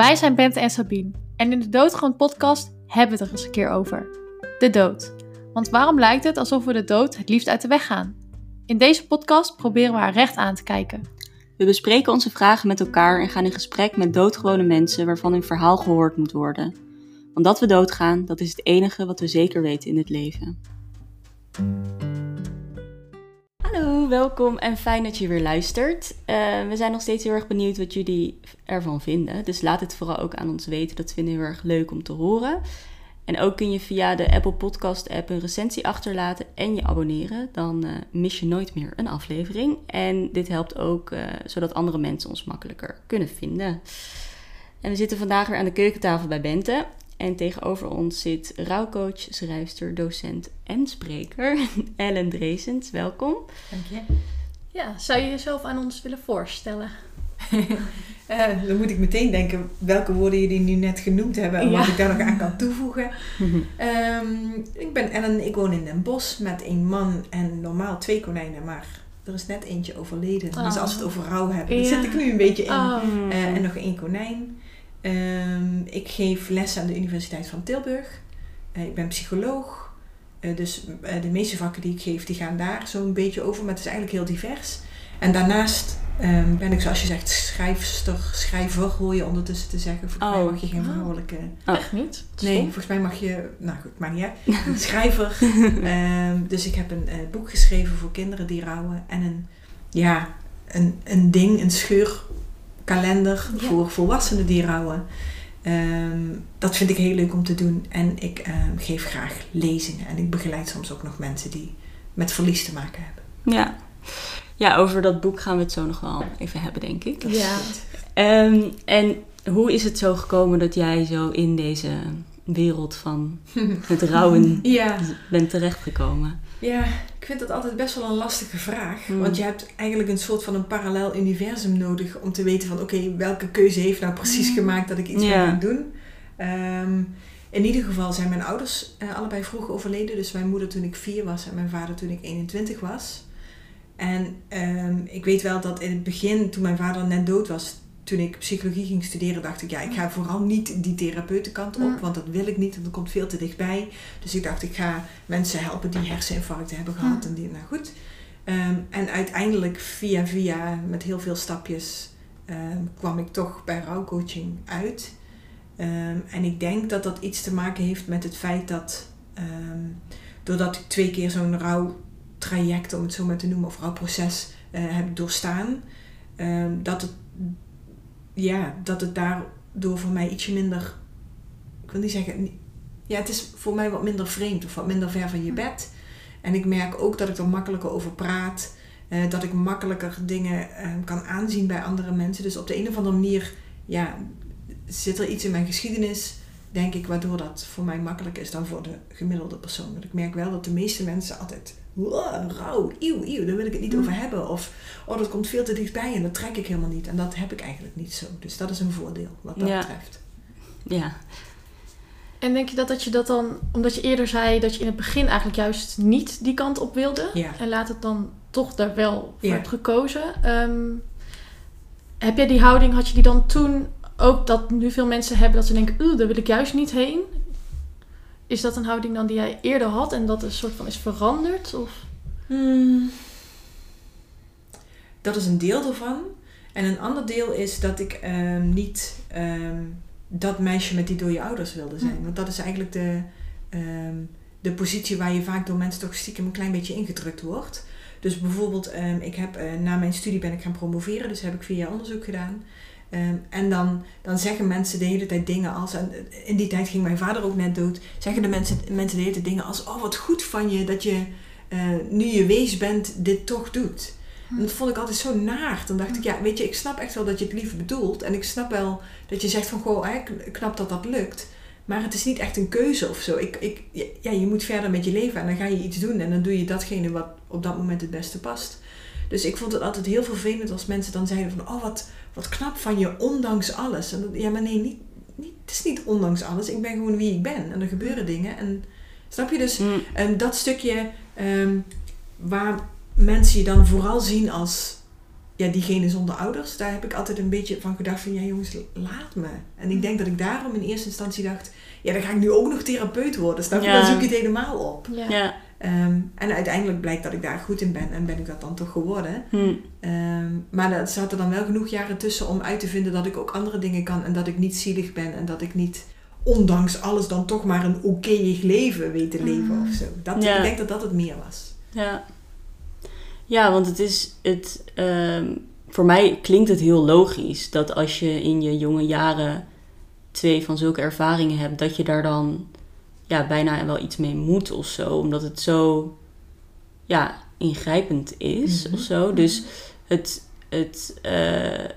Wij zijn Bente en Sabine en in de Doodgewoon podcast hebben we het er eens een keer over. De dood. Want waarom lijkt het alsof we de dood het liefst uit de weg gaan? In deze podcast proberen we haar recht aan te kijken. We bespreken onze vragen met elkaar en gaan in gesprek met doodgewone mensen waarvan hun verhaal gehoord moet worden. Want dat we doodgaan, dat is het enige wat we zeker weten in het leven. Welkom en fijn dat je weer luistert. Eh, we zijn nog steeds heel erg benieuwd wat jullie ervan vinden. Dus laat het vooral ook aan ons weten. Dat vinden we heel erg leuk om te horen. En ook kun je via de Apple Podcast app een recensie achterlaten en je abonneren. Dan eh, mis je nooit meer een aflevering. En dit helpt ook eh, zodat andere mensen ons makkelijker kunnen vinden. En we zitten vandaag weer aan de keukentafel bij Bente. En tegenover ons zit rouwcoach, schrijfster, docent en spreker Ellen Dreesens. Welkom. Dank je. Ja, zou je jezelf aan ons willen voorstellen? Eh, dan moet ik meteen denken welke woorden jullie nu net genoemd hebben en Ja. wat ik daar nog aan kan toevoegen. Ehm, ik ben Ellen, ik woon in Den Bosch met een man en normaal twee konijnen, maar er is net eentje overleden. Dus Oh. als we het over rouw hebben, Ja. daar zit ik nu een beetje in. Oh. Eh, en nog één konijn. Ehm, ik geef les aan de Universiteit van Tilburg. Eh, ik ben psycholoog. Eh, dus eh, de meeste vakken die ik geef, die gaan daar zo'n beetje over. Maar het is eigenlijk heel divers. En daarnaast ehm, ben ik, zoals je zegt, schrijfster, schrijver, hoor je ondertussen te zeggen. Volgens mij Oh. mag je geen Oh. vrouwelijke... Oh. Echt niet? Nee, stom. volgens mij mag je... Nou goed, maar niet uit. Schrijver. Ehm, dus ik heb een boek geschreven voor kinderen die rouwen. En een, ja, een, een ding, een scheurkalender Ja. voor volwassenen die rouwen. Ehm, dat vind ik heel leuk om te doen. En ik ehm, geef graag lezingen. En ik begeleid soms ook nog mensen die met verlies te maken hebben. Ja. ja, over dat boek gaan we het zo nog wel even hebben, denk ik. Ja. Ehm, en hoe is het zo gekomen dat jij zo in deze wereld van het rouwen Ja. bent terechtgekomen? Ja, ik vind dat altijd best wel een lastige vraag. Hmm. Want je hebt eigenlijk een soort van een parallel universum nodig om te weten van oké, welke keuze heeft nou precies Hmm. gemaakt dat ik iets Ja. ben doen. Ehm, in ieder geval zijn mijn ouders eh, allebei vroeg overleden. Dus mijn moeder toen ik vier was en mijn vader toen ik 21 was. En ehm, ik weet wel dat in het begin, toen mijn vader net dood was, toen ik psychologie ging studeren, dacht ik, ja, ik ga vooral niet die therapeutenkant op, Mm. want dat wil ik niet, want dat komt veel te dichtbij. Dus ik dacht, ik ga mensen helpen die herseninfarcten hebben gehad. Mm. En die, nou goed. Ehm, en uiteindelijk, via via, met heel veel stapjes, ehm, kwam ik toch bij rouwcoaching uit. Ehm, en ik denk dat dat iets te maken heeft met het feit dat, doordat ik twee keer zo'n rouwtraject, om het zo maar te noemen, of rouwproces eh, heb doorstaan, dat het, ja, dat het daardoor voor mij ietsje minder, ik wil niet zeggen, ja, het is voor mij wat minder vreemd of wat minder ver van je bed. En ik merk ook dat ik er makkelijker over praat. eh, dat ik makkelijker dingen eh, kan aanzien bij andere mensen. Dus op de een of andere manier ja, zit er iets in mijn geschiedenis, denk ik, waardoor dat voor mij makkelijker is dan voor de gemiddelde persoon. Want ik merk wel dat de meeste mensen altijd, wow, rauw, eeuw, eeuw, daar wil ik het niet Mm. over hebben. Of, oh, dat komt veel te dichtbij en dat trek ik helemaal niet. En dat heb ik eigenlijk niet zo. Dus dat is een voordeel wat dat Ja. betreft. Ja, En denk je dat, dat je dat dan, omdat je eerder zei dat je in het begin eigenlijk juist niet die kant op wilde, Ja. en laat het dan toch daar wel voor Ja. hebt gekozen. Ehm, heb jij die houding, had je die dan toen ook dat nu veel mensen hebben dat ze denken, oeh, daar wil ik juist niet heen? Is dat een houding dan die jij eerder had en dat een soort van is veranderd? Of? Hmm. Dat is een deel ervan. En een ander deel is dat ik ehm, niet ehm, dat meisje met die dode ouders wilde zijn. Hm. Want dat is eigenlijk de, ehm, de positie waar je vaak door mensen toch stiekem een klein beetje ingedrukt wordt. Dus bijvoorbeeld, ik heb, eh, na mijn studie ben ik gaan promoveren, dus heb ik vier jaar onderzoek gedaan. Ehm, en dan, dan zeggen mensen de hele tijd dingen als, en in die tijd ging mijn vader ook net dood, zeggen de mensen, mensen de hele tijd dingen als, oh wat goed van je dat je eh, nu je wees bent, dit toch doet. En dat vond ik altijd zo naar. Dan dacht ik, ja, weet je, ik snap echt wel dat je het lief bedoelt. En ik snap wel dat je zegt van, goh, hè, knap dat dat lukt. Maar het is niet echt een keuze of zo. Ik, ik, ja, je moet verder met je leven en dan ga je iets doen. En dan doe je datgene wat op dat moment het beste past. Dus ik vond het altijd heel vervelend als mensen dan zeiden van, oh, wat, wat knap van je, ondanks alles. En dat- ja, maar nee, niet, niet, het is niet ondanks alles. Ik ben gewoon wie ik ben. En er gebeuren dingen. En snap je dus? Mm, En dat stukje ehm, waar mensen je dan vooral zien als ja, diegene zonder ouders, daar heb ik altijd een beetje van gedacht van ja jongens, laat me. En ik denk dat ik daarom in eerste instantie dacht, ja dan ga ik nu ook nog therapeut worden. Snap je? Ja. Dan zoek je het helemaal op. Ja. Ja. Ehm, en uiteindelijk blijkt dat ik daar goed in ben en ben ik dat dan toch geworden. Hm. Ehm, maar er zaten dan wel genoeg jaren tussen om uit te vinden dat ik ook andere dingen kan en dat ik niet zielig ben en dat ik niet, ondanks alles, dan toch maar een okéig leven weet te leven Mhm. of zo. Dat, Ja. Ik denk dat dat het meer was. Ja. Ja, want het is het. ehm, voor mij klinkt het heel logisch dat als je in je jonge jaren twee van zulke ervaringen hebt, dat je daar dan ja, bijna wel iets mee moet of zo. Omdat het zo ja, ingrijpend is Mhm. of zo. Dus het. het eh,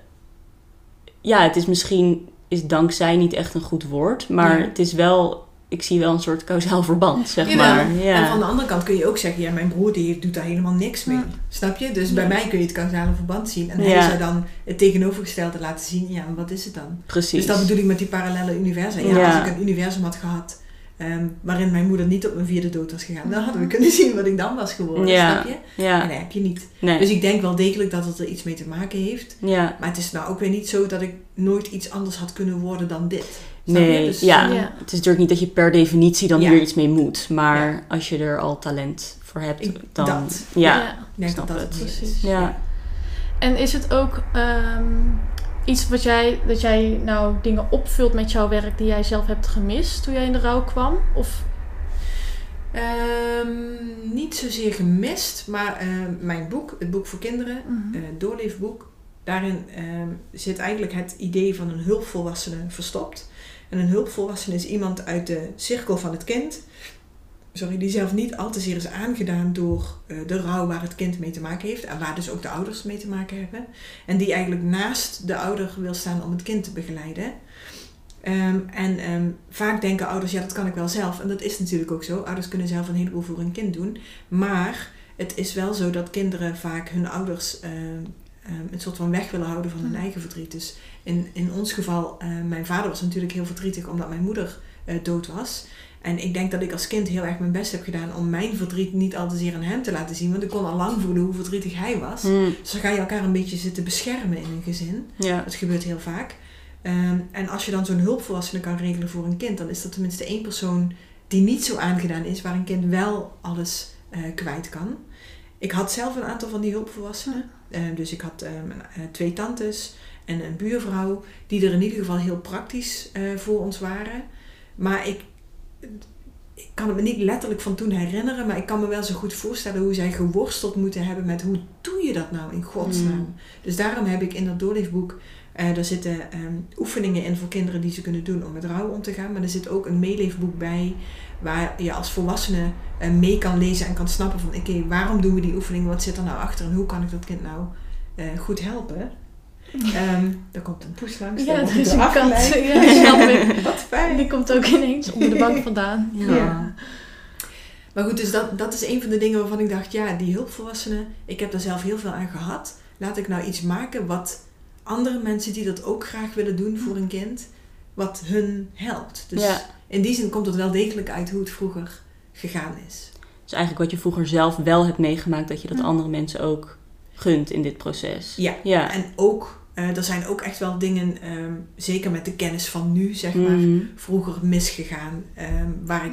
ja, het is misschien. Is dankzij niet echt een goed woord, maar Ja. het is wel. Ik zie wel een soort kausaal verband, zeg Jawel. maar. Ja. En van de andere kant kun je ook zeggen, ja, mijn broer die doet daar helemaal niks mee. Ja. Snap je? Dus bij mij kun je het causale verband zien. En hij zou dan het tegenovergestelde laten zien. Ja, wat is het dan? Precies. Dus dat bedoel ik met die parallele universa. Ja, Ja. als ik een universum had gehad ehm, waarin mijn moeder niet op mijn vierde dood was gegaan, dan hadden we kunnen zien wat ik dan was geworden. Ja. Snap je? Ja. En dat heb je niet. Nee. Dus ik denk wel degelijk dat het er iets mee te maken heeft. ja. Maar het is nou ook weer niet zo dat ik nooit iets anders had kunnen worden dan dit. Nee, Dus, ja. Ja. Het is natuurlijk niet dat je per definitie dan Ja. hier iets mee moet. Maar Ja. als je er al talent voor hebt, Ik- dan... dat. Ja. Ik denk snap dat het. Precies. Ja. En is het ook ehm, iets wat jij, dat jij nou dingen opvult met jouw werk die jij zelf hebt gemist toen jij in de rouw kwam? Of Ehm, niet zozeer gemist, maar ehm, mijn boek, het boek voor kinderen, Mhm. eh, doorleefboek, daarin ehm, zit eigenlijk het idee van een hulpvolwassene verstopt. En een hulpvolwassene is iemand uit de cirkel van het kind, sorry, die zelf niet al te zeer is aangedaan door eh, de rouw waar het kind mee te maken heeft en waar dus ook de ouders mee te maken hebben. En die eigenlijk naast de ouder wil staan om het kind te begeleiden. Ehm, en ehm, vaak denken ouders, ja, dat kan ik wel zelf. En dat is natuurlijk ook zo. Ouders kunnen zelf een heleboel voor hun kind doen. Maar het is wel zo dat kinderen vaak hun ouders ehm, een soort van weg willen houden van hun Mm. eigen verdriet. Dus in, in ons geval, eh, mijn vader was natuurlijk heel verdrietig omdat mijn moeder eh, dood was. En ik denk dat ik als kind heel erg mijn best heb gedaan om mijn verdriet niet al te zeer aan hem te laten zien. Want ik kon al lang voelen hoe verdrietig hij was. Hm. Dus dan ga je elkaar een beetje zitten beschermen in een gezin. Ja. Dat gebeurt heel vaak. Ehm, en als je dan zo'n hulpvolwassene kan regelen voor een kind, dan is dat tenminste één persoon die niet zo aangedaan is, waar een kind wel alles eh, kwijt kan. Ik had zelf een aantal van die hulpvolwassenen. Ehm, dus ik had ehm, eh, twee tantes en een buurvrouw, die er in ieder geval heel praktisch eh, voor ons waren. Maar ik, ik kan het me niet letterlijk van toen herinneren, maar ik kan me wel zo goed voorstellen hoe zij geworsteld moeten hebben met hoe doe je dat nou in godsnaam. Mm. Dus daarom heb ik in dat doorleefboek, eh daar zitten ehm, oefeningen in voor kinderen die ze kunnen doen om met rouw om te gaan. Maar er zit ook een meeleefboek bij waar je als volwassene eh, mee kan lezen en kan snappen van oké, waarom doen we die oefening? Wat zit er nou achter en hoe kan ik dat kind nou eh, goed helpen? Ehm er komt een poes langs. ja, er is een kat. afgeleid. Ja, snap ik. Wat fijn. Die komt ook ineens onder de bank vandaan. Ja. Ja. Maar goed, dus dat, dat is een van de dingen waarvan ik dacht, ja, die hulpvolwassenen, ik heb daar zelf heel veel aan gehad. Laat ik nou iets maken wat andere mensen die dat ook graag willen doen voor een kind, wat hun helpt. Dus Ja. in die zin komt het wel degelijk uit hoe het vroeger gegaan is. Dus eigenlijk wat je vroeger zelf wel hebt meegemaakt, dat je dat Hm. andere mensen ook gunt in dit proces. Ja. Ja. En ook, eh, er zijn ook echt wel dingen, ehm, zeker met de kennis van nu, zeg maar, Mhm. vroeger misgegaan, ehm, waar, ik,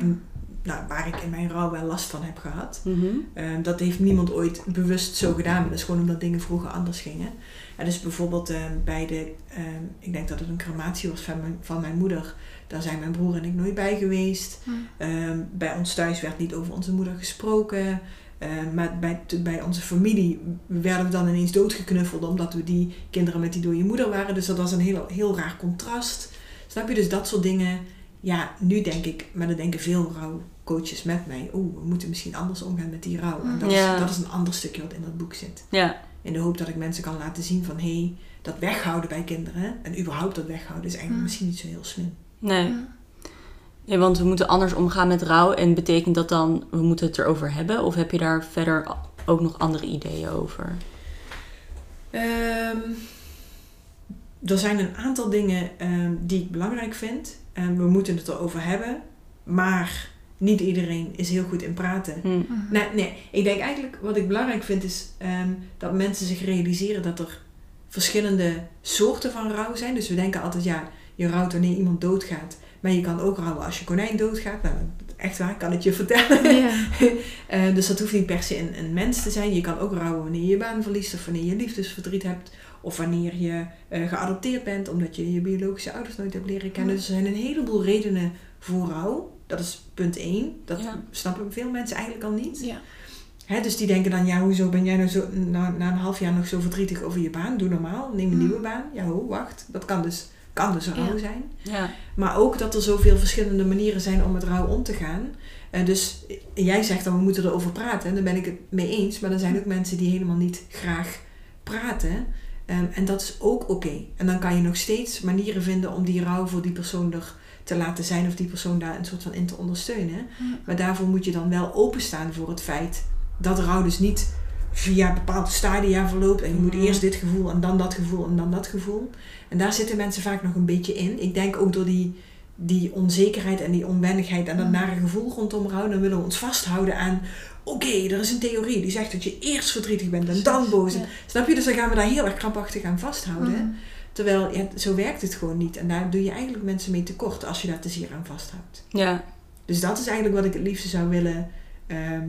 nou, waar ik in mijn rouw wel last van heb gehad. Mhm. Ehm, dat heeft niemand ooit bewust zo gedaan. Maar dat is gewoon omdat dingen vroeger anders gingen. En dus bijvoorbeeld bij de, ehm, ik denk dat het een crematie was van mijn, van mijn moeder. Daar zijn mijn broer en ik nooit bij geweest. Bij ons thuis werd niet over onze moeder gesproken. Ehm, maar bij, bij onze familie werden we dan ineens doodgeknuffeld omdat we die kinderen met die dode moeder waren. Dus dat was een heel, heel raar contrast. Snap je? Dus dat soort dingen. Ja, nu denk ik, maar dan denken veel rouwcoaches met mij. Oeh, we moeten misschien anders omgaan met die rouw. En dat, Ja. is, dat is een ander stukje wat in dat boek zit. Ja. In de hoop dat ik mensen kan laten zien van... hé, hey, dat weghouden bij kinderen... en überhaupt dat weghouden is eigenlijk Mm. misschien niet zo heel slim. Nee. Hm. Want we moeten anders omgaan met rouw. En betekent dat dan, we moeten het erover hebben? Of heb je daar verder ook nog andere ideeën over? Ehm, er zijn een aantal dingen ehm, die ik belangrijk vind. Ehm, we moeten het erover hebben. Maar niet iedereen is heel goed in praten. Hm. Mhm. Nee, nee, ik denk eigenlijk wat ik belangrijk vind is ehm, dat mensen zich realiseren dat er verschillende soorten van rouw zijn. Dus we denken altijd, ja, je rouwt wanneer iemand doodgaat. Maar je kan ook rouwen als je konijn doodgaat. Nou, echt waar, kan ik je vertellen. Ja. Eh, dus dat hoeft niet per se een, een mens te zijn. Je kan ook rouwen wanneer je je baan verliest of wanneer je liefdesverdriet hebt. Of wanneer je eh, geadopteerd bent omdat je je biologische ouders nooit hebt leren kennen. Ja. Dus er zijn een heleboel redenen voor rouw. Dat is punt 1. Dat Ja. snappen veel mensen eigenlijk al niet. Ja. Hè, dus die denken dan, ja, hoezo ben jij nou zo, na, na een half jaar nog zo verdrietig over je baan? Doe normaal, neem een Mm. nieuwe baan. Ja, ho, wacht. Dat kan dus, kan dus rouw Ja. zijn. Ja. Maar ook dat er zoveel verschillende manieren zijn om met rouw om te gaan. En dus eh, jij zegt dan, we moeten erover praten. En daar ben ik het mee eens. Maar er zijn ook mensen die helemaal niet graag praten. Ehm, en dat is ook oké. En dan kan je nog steeds manieren vinden om die rouw voor die persoon er te laten zijn. Of die persoon daar een soort van in te ondersteunen. Maar daarvoor moet je dan wel openstaan voor het feit dat rouw dus niet via bepaalde stadia verloopt. En je moet Mhm. eerst dit gevoel en dan dat gevoel en dan dat gevoel. En daar zitten mensen vaak nog een beetje in. Ik denk ook door die, die onzekerheid en die onwennigheid en dat Mhm. nare gevoel rondom rouw. Dan willen we ons vasthouden aan... Oké, er is een theorie die zegt dat je eerst verdrietig bent en dan boos. Ja. Snap je? Dus dan gaan we daar heel erg krampachtig aan vasthouden. Mhm. Terwijl, ja, zo werkt het gewoon niet. En daar doe je eigenlijk mensen mee tekort als je daar te zeer aan vasthoudt. Ja. Dus dat is eigenlijk wat ik het liefste zou willen ehm,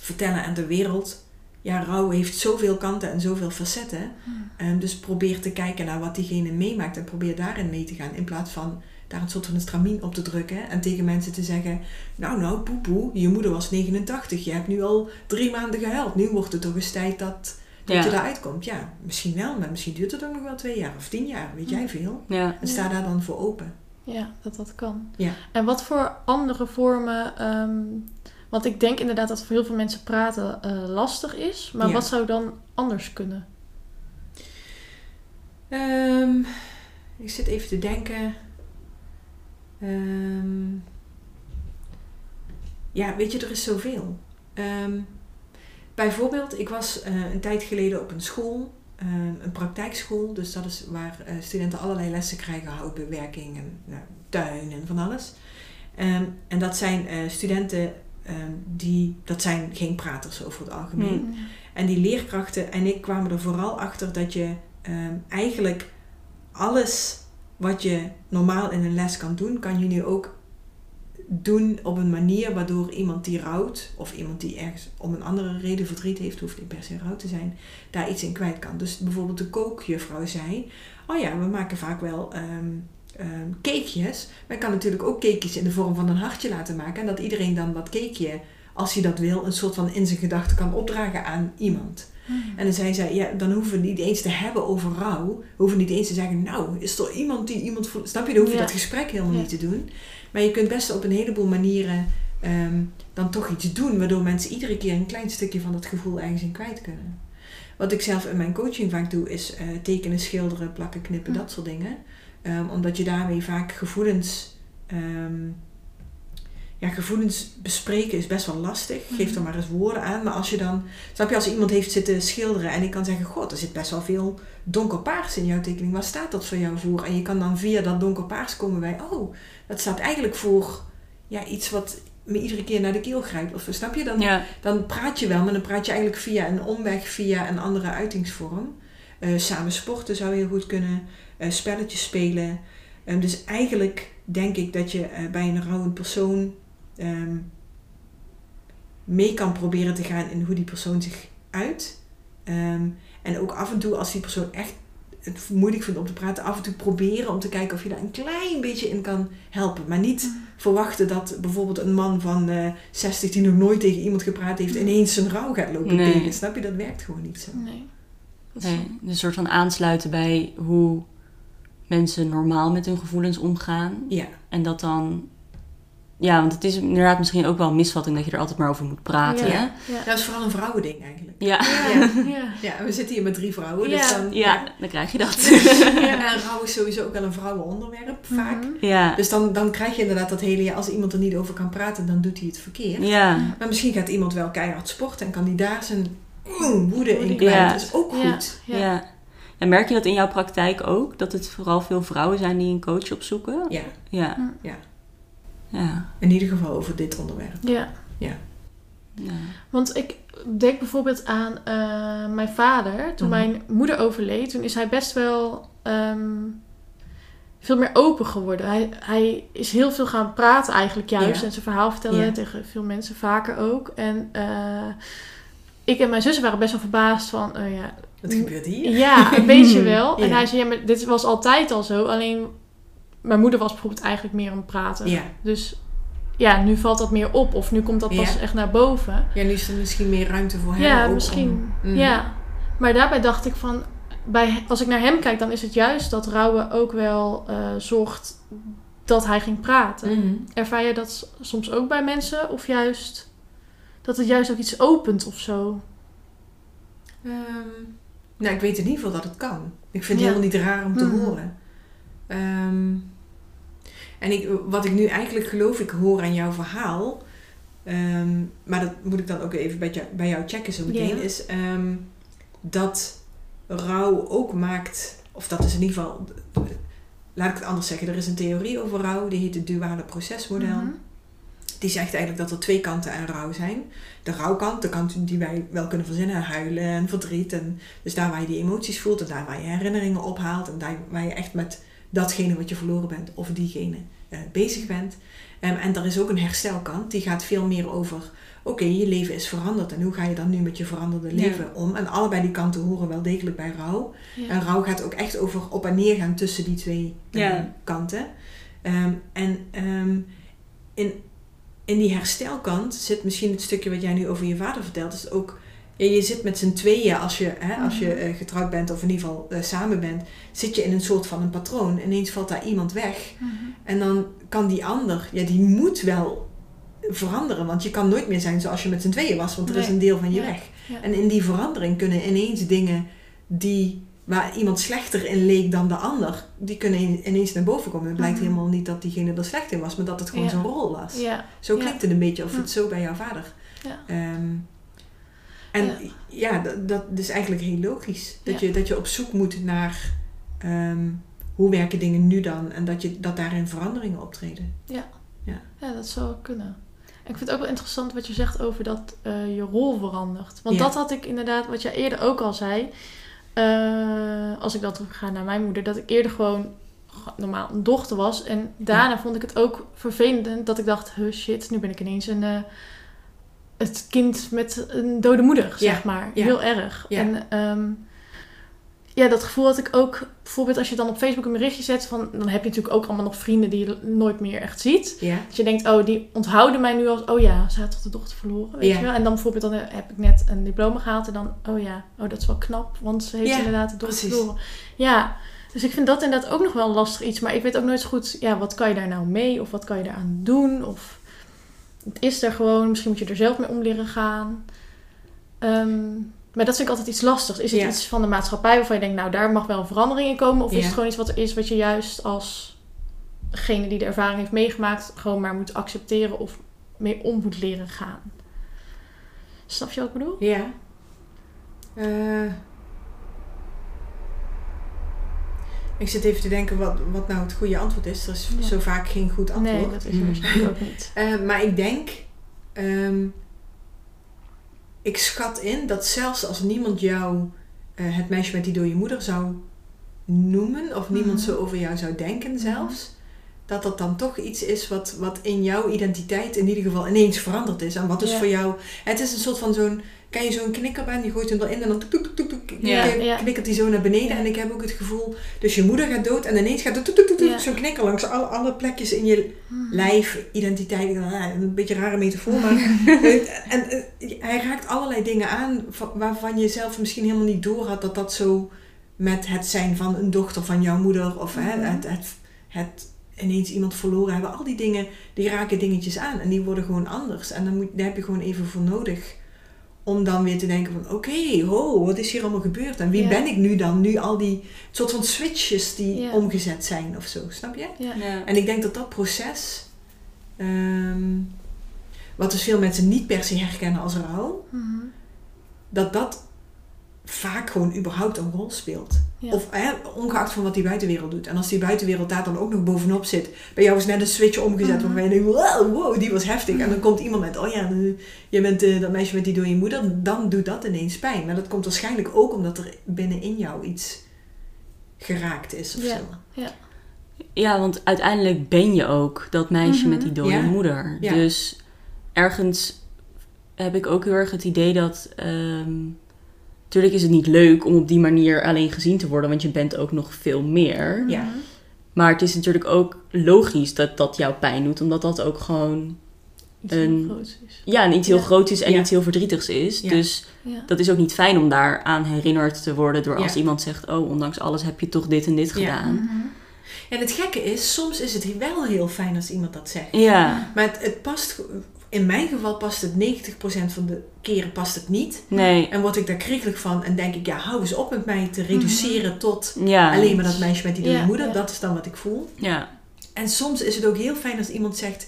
vertellen aan de wereld. Ja, rouw heeft zoveel kanten en zoveel facetten. Ehm, dus probeer te kijken naar wat diegene meemaakt en probeer daarin mee te gaan. In plaats van daar een soort van een stramien op te drukken en tegen mensen te zeggen: Nou, nou, poepoe, je moeder was 89, je hebt nu al drie maanden gehuild. Nu wordt het toch eens tijd dat, dat je eruit komt. Ja, misschien wel, maar misschien duurt het ook nog wel twee jaar of tien jaar, weet jij veel. Ja. En sta daar dan voor open. Ja, dat dat kan. Ja. En wat voor andere vormen... ehm, want ik denk inderdaad dat voor heel veel mensen praten eh, lastig is. Maar Ja. wat zou dan anders kunnen? Ehm, ik zit even te denken. Ehm, ja, weet je, er is zoveel. Ehm, bijvoorbeeld, ik was eh, een tijd geleden op een school, een praktijkschool. Dus dat is waar eh, studenten allerlei lessen krijgen, houtbewerking en nou, tuin en van alles. En dat zijn studenten ehm, die, dat zijn geen praters over het algemeen. Hmm. En die leerkrachten en ik kwamen er vooral achter dat je ehm, eigenlijk alles wat je normaal in een les kan doen, kan je nu ook doen op een manier waardoor iemand die rouwt, of iemand die ergens om een andere reden verdriet heeft, hoeft niet per se rouw te zijn, daar iets in kwijt kan. Dus bijvoorbeeld de kookjuffrouw zei, oh ja, we maken vaak wel ehm, ehm, cakejes, maar je kan natuurlijk ook cakejes in de vorm van een hartje laten maken en dat iedereen dan dat cakeje, als hij dat wil, een soort van in zijn gedachten kan opdragen aan iemand. En dan zei zij, ja, dan hoeven we niet eens te hebben over rouw. We hoeven niet eens te zeggen, nou, is er iemand die iemand voelt. Snap je, dan hoef je Ja. dat gesprek helemaal Ja. niet te doen. Maar je kunt best op een heleboel manieren ehm, dan toch iets doen, waardoor mensen iedere keer een klein stukje van dat gevoel ergens in kwijt kunnen. Wat ik zelf in mijn coaching vaak doe, is eh, tekenen, schilderen, plakken, knippen, Hm. dat soort dingen. Ehm, omdat je daarmee vaak gevoelens. ehm, ja, gevoelens bespreken is best wel lastig. Geef er Mhm. maar eens woorden aan. Maar als je dan, snap je, als iemand heeft zitten schilderen en ik kan zeggen: God, er zit best wel veel donkerpaars in jouw tekening. Waar staat dat voor jou voor? En je kan dan via dat donkerpaars komen bij: Oh, dat staat eigenlijk voor ja, iets wat me iedere keer naar de keel grijpt. Of snap je? Dan, Ja. dan praat je wel, maar dan praat je eigenlijk via een omweg, via een andere uitingsvorm. Eh, samen sporten zou heel goed kunnen, spelletjes spelen. Ehm, dus eigenlijk denk ik dat je eh, bij een rouwend persoon ehm, mee kan proberen te gaan in hoe die persoon zich uit. Ehm, en ook af en toe, als die persoon echt het moeilijk vindt om te praten, af en toe proberen om te kijken of je daar een klein beetje in kan helpen. Maar niet verwachten dat bijvoorbeeld een man van eh 60 die nog nooit tegen iemand gepraat heeft, ineens zijn rouw gaat lopen Nee. delen. Snap je? Dat werkt gewoon niet zo. Nee. Is- Nee, een soort van aansluiten bij hoe mensen normaal met hun gevoelens omgaan. Ja, En dat dan... Ja, want het is inderdaad misschien ook wel een misvatting dat je er altijd maar over moet praten. Ja. hè? Ja. dat is vooral een vrouwending eigenlijk. Ja. Ja, Ja. ja we zitten hier met drie vrouwen, dus Ja. dan... ja, dan krijg je dat. Ja, en rouw is sowieso ook wel een vrouwenonderwerp, vaak. Mhm. ja. Dus dan, dan krijg je inderdaad dat hele jaar, als iemand er niet over kan praten, dan doet hij het verkeerd. Ja. Maar misschien gaat iemand wel keihard sporten en kan die daar zijn woede in kwijt. Ja. Dat is ook Ja. goed. Ja. En merk je dat in jouw praktijk ook? Dat het vooral veel vrouwen zijn die een coach opzoeken? Ja. Ja. Ja. Ja. In ieder geval over dit onderwerp. Ja. ja. Want ik denk bijvoorbeeld aan eh, mijn vader. Toen Mhm. mijn moeder overleed, toen is hij best wel ehm, veel meer open geworden. Hij, hij is heel veel gaan praten eigenlijk juist. Ja. En zijn verhaal vertellen Ja. tegen veel mensen, vaker ook. En eh, ik en mijn zussen waren best wel verbaasd van... oh ja, Wat gebeurt hier? ja, een beetje wel. En Ja. hij zei, ja, maar dit was altijd al zo. Alleen mijn moeder was bijvoorbeeld eigenlijk meer het praten. Ja. Dus ja, nu valt dat meer op. Of nu komt dat pas Ja. echt naar boven. Ja, nu is er misschien meer ruimte voor hem. Ja, misschien. om- Mhm. Ja. Maar daarbij dacht ik van... Bij, als ik naar hem kijk, dan is het juist dat Rauwe ook wel eh, zorgt dat hij ging praten. Mhm. Ervaar je dat soms ook bij mensen? Of juist dat het juist ook iets opent of zo? Ehm, nou, ik weet in ieder geval dat het kan. Ik vind het helemaal niet raar om te Mhm. horen. Ehm, en ik, wat ik nu eigenlijk geloof, ik hoor aan jouw verhaal, ehm, maar dat moet ik dan ook even bij jou, bij jou checken zo meteen, is ehm, dat rouw ook maakt, of dat is in ieder geval, laat ik het anders zeggen, er is een theorie over rouw, die heet het duale procesmodel. Mhm. Die zegt eigenlijk dat er twee kanten aan rouw zijn. De rouwkant, de kant die wij wel kunnen verzinnen, huilen en verdriet. En dus daar waar je die emoties voelt en daar waar je herinneringen ophaalt. En daar waar je echt met datgene wat je verloren bent of diegene eh, bezig bent. Ehm, en er is ook een herstelkant, die gaat veel meer over... Oké, je leven is veranderd en hoe ga je dan nu met je veranderde Ja. leven om? En allebei die kanten horen wel degelijk bij rouw. Ja. En rouw gaat ook echt over op en neer gaan tussen die twee eh, Ja. kanten. Ehm, en ehm, in, in die herstelkant zit misschien het stukje wat jij nu over je vader vertelt. Is ook, ja, je zit met z'n tweeën als je, hè, als je Mhm. eh, getrouwd bent of in ieder geval eh, samen bent. Zit je in een soort van een patroon. Ineens valt daar iemand weg. Mhm. En dan kan die ander, ja die moet wel veranderen. Want je kan nooit meer zijn zoals je met z'n tweeën was. Want er is een deel van je weg. Ja. En in die verandering kunnen ineens dingen die, waar iemand slechter in leek dan de ander, die kunnen in- ineens naar boven komen. Het blijkt Mhm. helemaal niet dat diegene er slecht in was, maar dat het gewoon Ja. zijn rol was. Ja. Zo Ja. klinkt het een beetje, of het zo bij jouw vader. Ja. Ehm, en Ja. ja, dat, dat is eigenlijk heel logisch. Dat, Ja. je, dat je op zoek moet naar ehm, hoe werken dingen nu dan en dat, je, dat daarin veranderingen optreden. Ja, dat zou kunnen. En ik vind het ook wel interessant wat je zegt over dat eh, je rol verandert. Want Ja. dat had ik inderdaad, wat jij eerder ook al zei. Eh, als ik dan terug ga naar mijn moeder, dat ik eerder gewoon normaal een dochter was. En daarna vond ik het ook vervelend dat ik dacht, huh, shit, nu ben ik ineens een, eh, het kind met een dode moeder, zeg maar. ja. Heel erg. En ehm, ja, dat gevoel had ik ook, bijvoorbeeld als je dan op Facebook een berichtje zet, van, dan heb je natuurlijk ook allemaal nog vrienden die je nooit meer echt ziet. Ja, Dat je denkt, oh, die onthouden mij nu als, oh ja, ze had toch de dochter verloren, weet Ja. je wel. En dan bijvoorbeeld, dan heb ik net een diploma gehaald en dan, oh ja, oh dat is wel knap, want ze heeft Ja, inderdaad de dochter precies. verloren. Ja, dus ik vind dat inderdaad ook nog wel een lastig iets, maar ik weet ook nooit zo goed, ja, wat kan je daar nou mee of wat kan je daaraan doen of het is er gewoon, misschien moet je er zelf mee om leren gaan. Ehm, maar dat vind ik altijd iets lastigs. Is het Ja. iets van de maatschappij waarvan je denkt, nou daar mag wel een verandering in komen? Of is het gewoon iets wat er is wat je juist als degene die de ervaring heeft meegemaakt, gewoon maar moet accepteren of mee om moet leren gaan? Snap je wat ik bedoel? ja. Eh, ik zit even te denken wat, wat nou het goede antwoord is. Er is Ja. zo vaak geen goed antwoord. Nee, dat is er Mm. waarschijnlijk ook niet. Eh, maar ik denk, ehm, ik schat in dat zelfs als niemand jou eh, het meisje met die dode moeder zou noemen, of niemand Mhm. zo over jou zou denken zelfs, dat dat dan toch iets is wat, wat in jouw identiteit in ieder geval ineens veranderd is. En wat dus Ja. voor jou, het is een soort van zo'n, ken je zo'n knikkerbaan, die gooit hem erin en dan toek, toek, toek, toek, toek, Ja. knik- Ja. knikkert hij zo naar beneden. En ik heb ook het gevoel, dus je moeder gaat dood en ineens gaat toek, toek, toek, toek, Ja. zo'n knikker langs alle, alle plekjes in je Hmm. lijf, identiteit, ah, een beetje een rare metafoor, maar en, eh, hij raakt allerlei dingen aan va- waarvan je zelf misschien helemaal niet door had dat dat zo met het zijn van een dochter van jouw moeder of hè, Mhm. het, het, het ineens iemand verloren hebben, al die dingen, die raken dingetjes aan en die worden gewoon anders en dan moet, daar heb je gewoon even voor nodig om dan weer te denken van oké, ho, wat is hier allemaal gebeurd en wie Ja. ben ik nu dan? Nu al die soort van switches die Ja. omgezet zijn of zo, snap je? Ja. Ja. En ik denk dat dat proces, ehm, wat dus veel mensen niet per se herkennen als rouw, Mhm. dat dat vaak gewoon überhaupt een rol speelt. Ja. Of hè, ongeacht van wat die buitenwereld doet. En als die buitenwereld daar dan ook nog bovenop zit. Bij jou is net een switch omgezet Mhm. waarvan je denkt, wow, wow, die was heftig. En dan komt iemand met, oh ja, je bent eh, dat meisje met die dode moeder. Dan doet dat ineens pijn. Maar dat komt waarschijnlijk ook omdat er binnenin jou iets geraakt is of Ja. zo. Ja, want uiteindelijk ben je ook dat meisje Mhm. met die dode Ja. moeder. Ja. Dus ergens heb ik ook heel erg het idee dat. ehm Tuurlijk is het niet leuk om op die manier alleen gezien te worden, want je bent ook nog veel meer. Ja. Maar het is natuurlijk ook logisch dat dat jou pijn doet, omdat dat ook gewoon Iets Een- heel groots is. ja, iets heel Ja. groot is en Ja. iets heel verdrietigs is. Ja. Dus Ja. dat is ook niet fijn om daaraan herinnerd te worden door als Ja. iemand zegt: Oh, ondanks alles heb je toch dit en dit Ja. gedaan. Mhm. En het gekke is, soms is het wel heel fijn als iemand dat zegt. Ja, Maar het, het past, in mijn geval past het 90% van de keren past het niet. nee. En word ik daar kriegelig van en denk ik, ja, hou eens op met mij te reduceren tot Ja. alleen maar dat meisje met die Ja, moeder. ja. Dat is dan wat ik voel. Ja. En soms is het ook heel fijn als iemand zegt,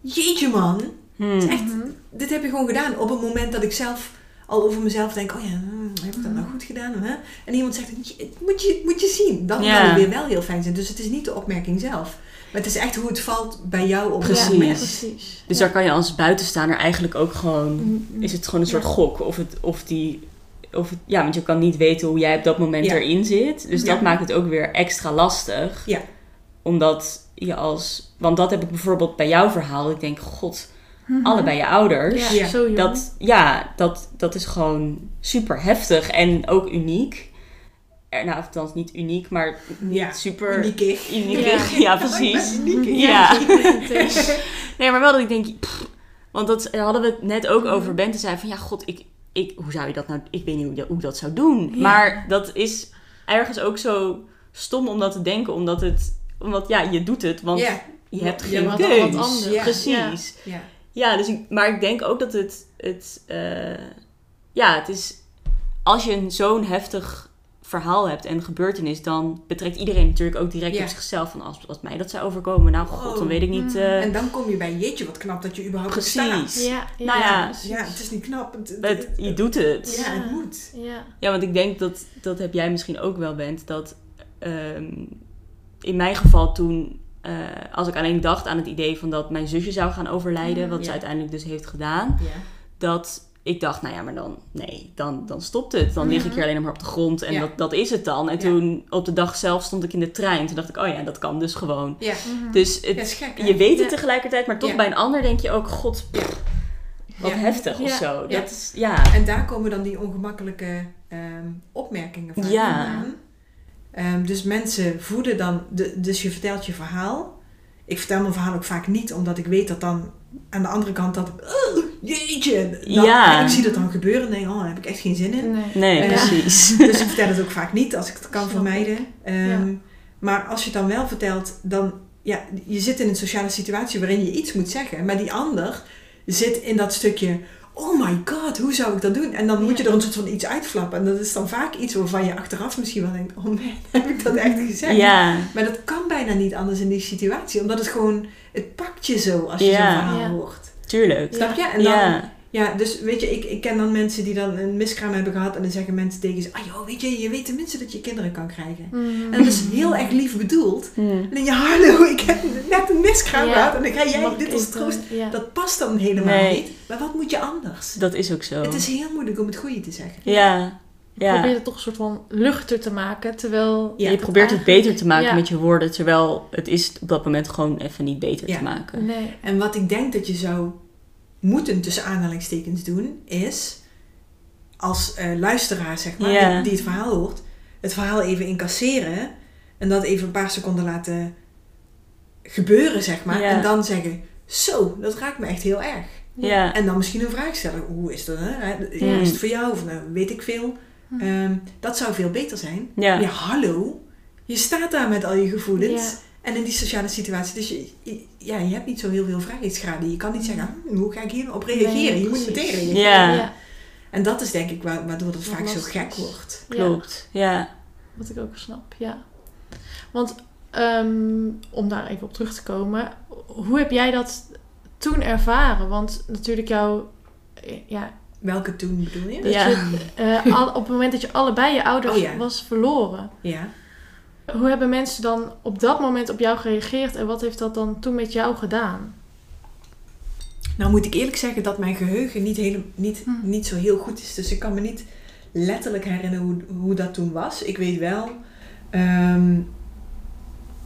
jeetje man, Hmm. echt, Mhm. dit heb je gewoon gedaan. Op het moment dat ik zelf al over mezelf denk, oh ja, hmm, heb ik dat nou goed gedaan? Hè? En iemand zegt, "Je- moet je, moet je zien. Dan Ja. kan het weer wel heel fijn zijn. Dus het is niet de opmerking zelf. Maar het is echt hoe het valt bij jou op Precies. Moment. precies. Dus Ja. daar kan je als buitenstaander eigenlijk ook gewoon. Mhm. Is het gewoon een soort Ja. gok of, het, of die. Of het, ja, want je kan niet weten hoe jij op dat moment Ja. erin zit. Dus dat maakt het ook weer extra lastig. Ja. Omdat je als. Want dat heb ik bijvoorbeeld bij jouw verhaal. Ik denk, god, Mhm. allebei je ouders. Ja, Ja. zo jong. Dat, ja, dat, dat is gewoon super heftig en ook uniek. Er, nou, althans niet uniek, maar niet Ja, super Uniekig. uniek. Ja. Ja, precies. Uniekig. Ja. Nee, maar wel dat ik denk, pff, want dat daar hadden we het net ook over. Bente zei van, ja, god, ik, ik, hoe zou je dat nou, ik weet niet hoe, je dat- hoe ik dat zou doen. Ja. Maar dat is ergens ook zo stom om dat te denken, omdat het, omdat ja, je doet het, want Ja. je hebt Ja, geen wat- keus. wat anders. Ja. Precies. Ja. Ja, dus ik, maar ik denk ook dat het, het eh, ja, het is, als je een zo'n heftig verhaal hebt en gebeurtenis, dan betrekt iedereen natuurlijk ook direct Ja. op zichzelf van als, als mij dat zou overkomen, nou god, Oh. dan weet ik niet. Mm. eh, En dan kom je bij, jeetje, wat knap dat je überhaupt Precies. bestaat. Ja, ja, Nou ja. Ja, het is niet knap. Het, het, je doet het. Ja, het moet. Ja. Ja, want ik denk dat, dat heb jij misschien ook wel bent, dat ehm, in mijn geval toen, eh, als ik alleen dacht aan het idee van dat mijn zusje zou gaan overlijden, Mm, wat ze uiteindelijk dus heeft gedaan, Ja. dat ik dacht, nou ja, maar dan, nee, dan, dan stopt het. Dan lig ik Ja. hier alleen nog maar op de grond en Ja. dat, dat is het dan. En Ja. toen op de dag zelf stond ik in de trein. Toen dacht ik, oh ja, dat kan dus gewoon. Ja. Mhm. Dus het, gek, je weet het Ja. tegelijkertijd, maar toch Ja. bij een ander denk je ook, god, pff, wat Ja. heftig of zo. Ja. Dat is, ja. En daar komen dan die ongemakkelijke ehm, opmerkingen van Ja. vandaan. Ehm, dus mensen voeden dan, de, dus je vertelt je verhaal. Ik vertel mijn verhaal ook vaak niet, omdat ik weet dat dan aan de andere kant dat, "Oh, jeetje, dan, Ja. ik zie dat dan gebeuren en denk, oh, daar heb ik echt geen zin in. Nee. Nee, Ja. precies. Dus ik vertel het ook vaak niet als ik het kan Snap vermijden. Ehm, Ja. Maar als je het dan wel vertelt, dan, ja, je zit in een sociale situatie waarin je iets moet zeggen, maar die ander zit in dat stukje, oh my god, hoe zou ik dat doen? En dan moet je er een soort van iets uitflappen. En dat is dan vaak iets waarvan je achteraf misschien wel denkt, oh man, heb ik dat echt gezegd? Ja, Maar dat kan bijna niet anders in die situatie, omdat het gewoon, het pakt je zo als je Ja. zo'n verhaal Ja. hoort. tuurlijk. Snap je? En dan, Ja, dus weet je, ik, ik ken dan mensen die dan een miskraam hebben gehad en dan zeggen mensen tegen ze, ah joh, weet je, je weet tenminste dat je kinderen kan krijgen. Mhm. En dat is heel erg lief bedoeld. En dan je, hallo, ik heb net een miskraam Ja. gehad en dan ga jij Mag dit als troost. Ja. Dat past dan helemaal Nee. niet. Maar wat moet je anders? dat is ook zo. Het is heel moeilijk om het goede te zeggen. Ja, ja. Probeer het toch een soort van luchter te maken, terwijl... Ja, je probeert het beter te maken Ja. met je woorden, terwijl het is op dat moment gewoon even niet beter Ja. te maken. Nee. En wat ik denk dat je zou moeten tussen aanhalingstekens doen, is als eh, luisteraar, zeg maar, die, die het verhaal hoort, het verhaal even incasseren en dat even een paar seconden laten gebeuren, zeg maar. En dan zeggen, zo, dat raakt me echt heel erg. Ja, En dan misschien een vraag stellen. Hoe is dat? Hè? Is het voor jou? Of nou, weet ik veel. Hm. Ehm, dat zou veel beter zijn. Ja, hallo. Je staat daar met al je gevoelens. En in die sociale situatie. Dus je, je- ja, je hebt niet zo heel veel vrijheidsgraden. Je kan niet zeggen, hm, hoe ga ik hierop reageren? Nee, je moet meteen reageren. Ja. Ja, En dat is denk ik wa- waardoor het Wat vaak zo gek wordt. klopt. Ja. Wat ik ook snap, ja. Want ehm, om daar even op terug te komen, hoe heb jij dat toen ervaren? Want natuurlijk jouw, ja, Welke toen bedoel je? Dat Ja. je, eh, al- op het moment dat je allebei je ouders Oh ja. was verloren. Ja. Hoe hebben mensen dan op dat moment op jou gereageerd en wat heeft dat dan toen met jou gedaan? Nou moet ik eerlijk zeggen dat mijn geheugen niet, hele, niet, Hm. niet zo heel goed is. Dus ik kan me niet letterlijk herinneren hoe, hoe dat toen was. Ik weet wel ehm,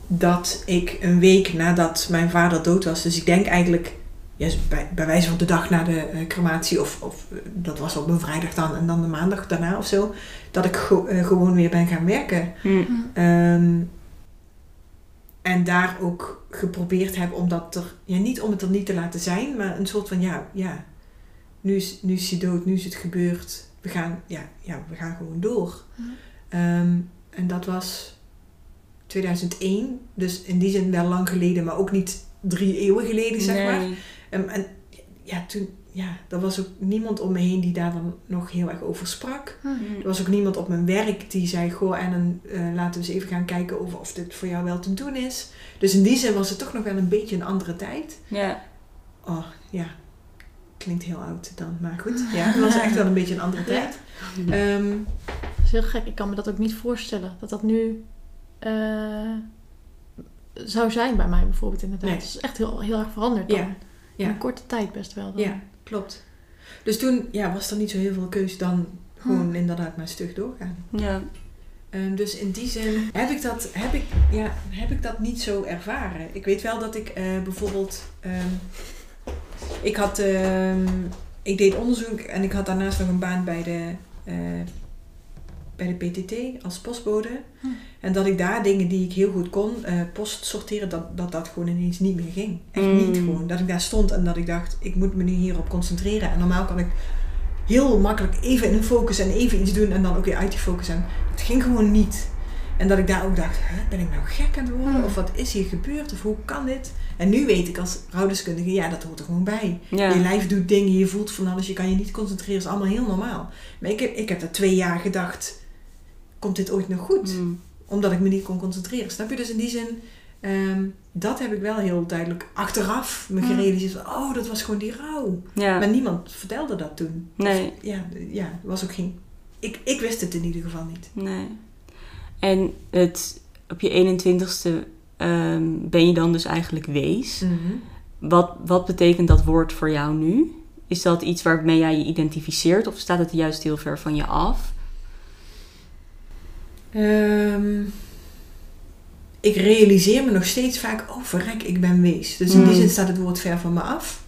dat ik een week nadat mijn vader dood was... Dus ik denk eigenlijk ja, bij, bij wijze van de dag na de eh, crematie... Of, of eh, dat was op een vrijdag dan en dan de maandag daarna of zo... Dat ik go- eh, gewoon weer ben gaan werken. Hm. Ehm, en daar ook geprobeerd heb om dat er, ja, niet om het er niet te laten zijn, maar een soort van, ja, ja, nu is, nu is hij dood, nu is het gebeurd, we gaan, ja, ja, we gaan gewoon door. Mhm. Ehm, en dat was 2001, dus in die zin wel lang geleden, maar ook niet drie eeuwen geleden, zeg maar. Ehm, en ja, toen, ja, er was ook niemand om me heen die daar dan nog heel erg over sprak. Hm. Er was ook niemand op mijn werk die zei: Goh, en dan eh, laten we eens even gaan kijken of, of dit voor jou wel te doen is. Dus in die zin was het toch nog wel een beetje een andere tijd. Ja. Oh ja, klinkt heel oud dan, maar goed. Ja, het was echt wel een beetje een andere Ja. tijd. Ehm, Dat is heel gek. Ik kan me dat ook niet voorstellen. Dat dat nu eh, zou zijn bij mij bijvoorbeeld inderdaad. Nee. Het is echt heel, heel erg veranderd dan. Ja, In ja. een korte tijd best wel. Dan. ja, klopt. Dus toen ja, was er niet zo heel veel keus dan gewoon Hm. inderdaad maar stug doorgaan. Ja. Ehm, dus in die zin heb ik, dat, heb, ik, ja, heb ik dat niet zo ervaren. Ik weet wel dat ik eh, bijvoorbeeld. ehm, ik had. ehm, ik deed onderzoek en ik had daarnaast nog een baan bij de. eh, bij de PTT als postbode. Hm. En dat ik daar dingen die ik heel goed kon, eh, post sorteren, dat, dat dat gewoon ineens niet meer ging. Echt Mm. niet gewoon. Dat ik daar stond en dat ik dacht, ik moet me nu hierop concentreren. En normaal kan ik heel makkelijk even in een focus en even iets doen en dan ook weer uit die focus. En het ging gewoon niet. En dat ik daar ook dacht, hè, ben ik nou gek aan het worden? Hmm. Of wat is hier gebeurd? Of hoe kan dit? En nu weet ik als rouwdeskundige, ja, dat hoort er gewoon bij. Ja. Je lijf doet dingen, je voelt van alles, je kan je niet concentreren. is allemaal heel normaal. Maar ik heb, ik heb er twee jaar gedacht, komt dit ooit nog goed? Hm. Omdat ik me niet kon concentreren. Snap je? Dus in die zin, ehm, dat heb ik wel heel duidelijk achteraf me Hmm. gerealiseerd. Van, oh, dat was gewoon die rouw. Ja. Maar niemand vertelde dat toen. Nee. Ja, ja, was ook geen... Ik, ik wist het in ieder geval niet. Nee. En het, op je 21ste ehm, ben je dan dus eigenlijk wees. Wat, wat betekent dat woord voor jou nu? Is dat iets waarmee jij je identificeert of staat het juist heel ver van je af? Ehm, ik realiseer me nog steeds vaak, oh verrek, ik ben wees. Dus in die Mm. zin staat het woord ver van me af.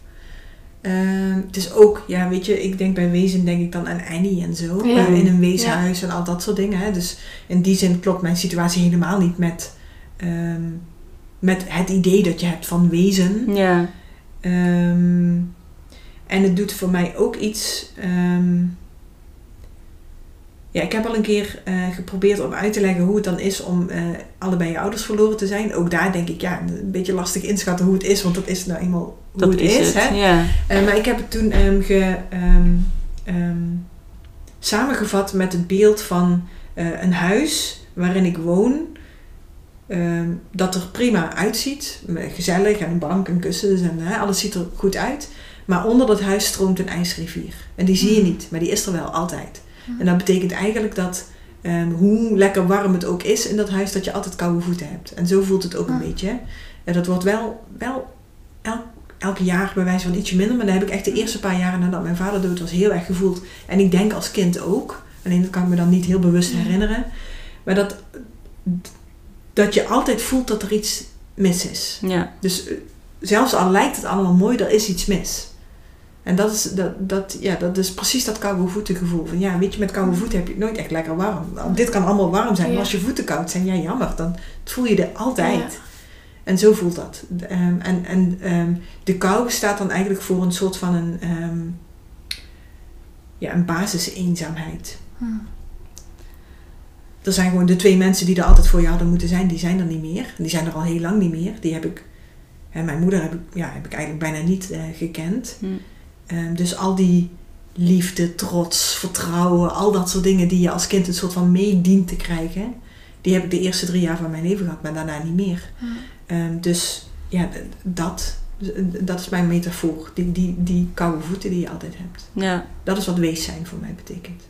Ehm, het is ook, ja, weet je, ik denk bij wezen denk ik dan aan Annie en zo. Ja. eh, in een weeshuis en al dat soort dingen. Hè. Dus in die zin klopt mijn situatie helemaal niet met, ehm, met het idee dat je hebt van wezen. Ja. En het doet voor mij ook iets. Ja, ik heb al een keer eh, geprobeerd om uit te leggen hoe het dan is om eh, allebei je ouders verloren te zijn. Ook daar denk ik, ja, een beetje lastig inschatten hoe het is, want dat is nou eenmaal hoe Dat het is, is. het. hè? Ja. Eh, maar ik heb het toen ehm, ge, ehm, ehm, samengevat met het beeld van een huis waarin ik woon. dat er prima uitziet. Gezellig en een bank en kussens en hè, alles ziet er goed uit. Maar onder dat huis stroomt een ijsrivier. En die zie je Mhm. niet, maar die is er wel altijd. En dat betekent eigenlijk dat ehm, hoe lekker warm het ook is in dat huis, dat je altijd koude voeten hebt. En zo voelt het ook een beetje. En dat wordt wel, wel elk, elk jaar bij wijze van ietsje minder. Maar dat heb ik echt de eerste paar jaren nadat mijn vader dood was heel erg gevoeld. En ik denk als kind ook. Alleen dat kan ik me dan niet heel bewust herinneren. Maar dat, dat je altijd voelt dat er iets mis is. Ja. Dus eh, zelfs al lijkt het allemaal mooi, er is iets mis. En dat is, dat, dat, ja, dat is precies dat koude voeten gevoel. Van, ja, weet je, met koude voeten heb je het nooit echt lekker warm. Dit kan allemaal warm zijn, Ja. maar als je voeten koud zijn, ja jammer, dan voel je er altijd. Ja. En zo voelt dat. Ehm, en en ehm, de kou staat dan eigenlijk voor een soort van een, ehm, ja, een basis-eenzaamheid. Hm. Er zijn gewoon de twee mensen die er altijd voor je hadden moeten zijn, die zijn er niet meer. Die zijn er al heel lang niet meer. Die heb ik, hè, mijn moeder heb ik, ja, heb ik eigenlijk bijna niet eh, gekend. Hm. Ehm, dus al die liefde, trots, vertrouwen, al dat soort dingen die je als kind een soort van mee dient te krijgen, die heb ik de eerste drie jaar van mijn leven gehad, maar daarna niet meer. Hm. Ehm, dus ja, dat. Dat is mijn metafoor. Die, die, die koude voeten die je altijd hebt. Ja. Dat is wat wees zijn voor mij betekent.